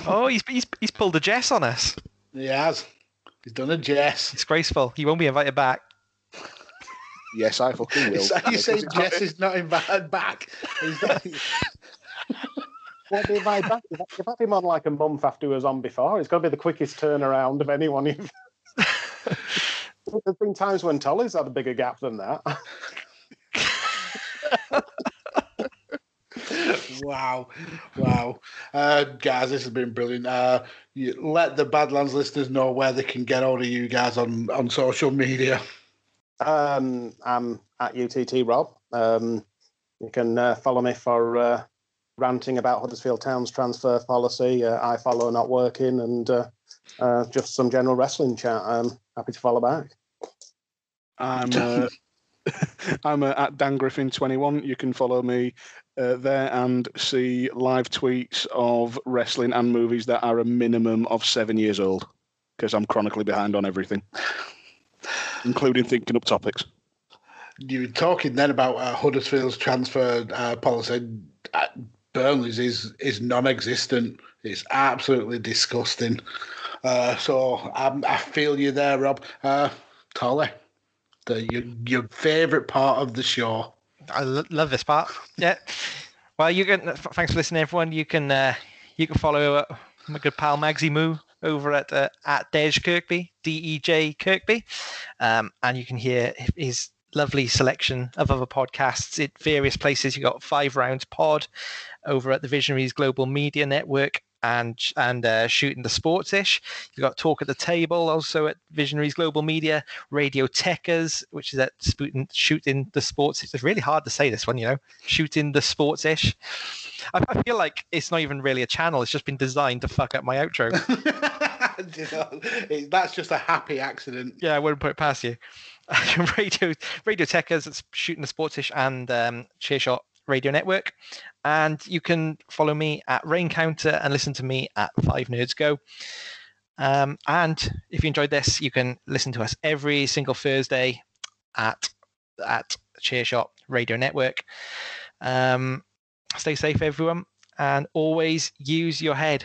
Oh, he's, he's he's pulled a Jess on us. He has. He's done a Jess. Disgraceful. He won't be invited back. Yes, I fucking will. So you say Jess is not invited back? Is that- Won't be invited back. You've you've had him on like a month after he was on before. It's got to be the quickest turnaround of anyone you've. There's been times when Tolley's had a bigger gap than that. wow, wow, uh, guys, this has been brilliant. Uh, you, let the Badlands listeners know where they can get hold of you guys on on social media. Um, I'm at UTT Rob. Um, you can uh, follow me for uh, ranting about Huddersfield Town's transfer policy. Uh, I follow not working and uh, uh, just some general wrestling chat. I'm happy to follow back. I'm uh, I'm uh, at Dan Griffin 21. You can follow me uh, there and see live tweets of wrestling and movies that are a minimum of seven years old because I'm chronically behind on everything, including thinking up topics. You were talking then about uh, Huddersfield's transfer uh, policy. Uh, Burnley's is is non-existent. It's absolutely disgusting. Uh, so I'm, I feel you there, Rob. Uh, Tolley, the your, your favourite part of the show. I lo- love this part. Yeah. Well, you can. Thanks for listening, everyone. You can uh, you can follow uh, my good pal Magsy Moo over at uh, at Dej Kirkby, D E J Kirkby, um, and you can hear his lovely selection of other podcasts at various places. You got Five Rounds Pod over at the Visionaries Global Media Network. And and uh, shooting the sports ish. You've got Talk at the Table also at Visionaries Global Media, Radio Techers, which is at Spootin, Shooting the Sports. It's really hard to say this one, you know, Shooting the Sports ish. I, I feel like it's not even really a channel. It's just been designed to fuck up my outro. You know, it- that's just a happy accident. yeah, I wouldn't put it past you. Radio Radio Techers, Shooting the sportsish, and um, Chairshot Radio Network. And you can follow me at Rain Counter and listen to me at Five Nerds Go. Um, and if you enjoyed this, you can listen to us every single Thursday at at Chairshot Radio Network. Um, stay safe, everyone, and always use your head.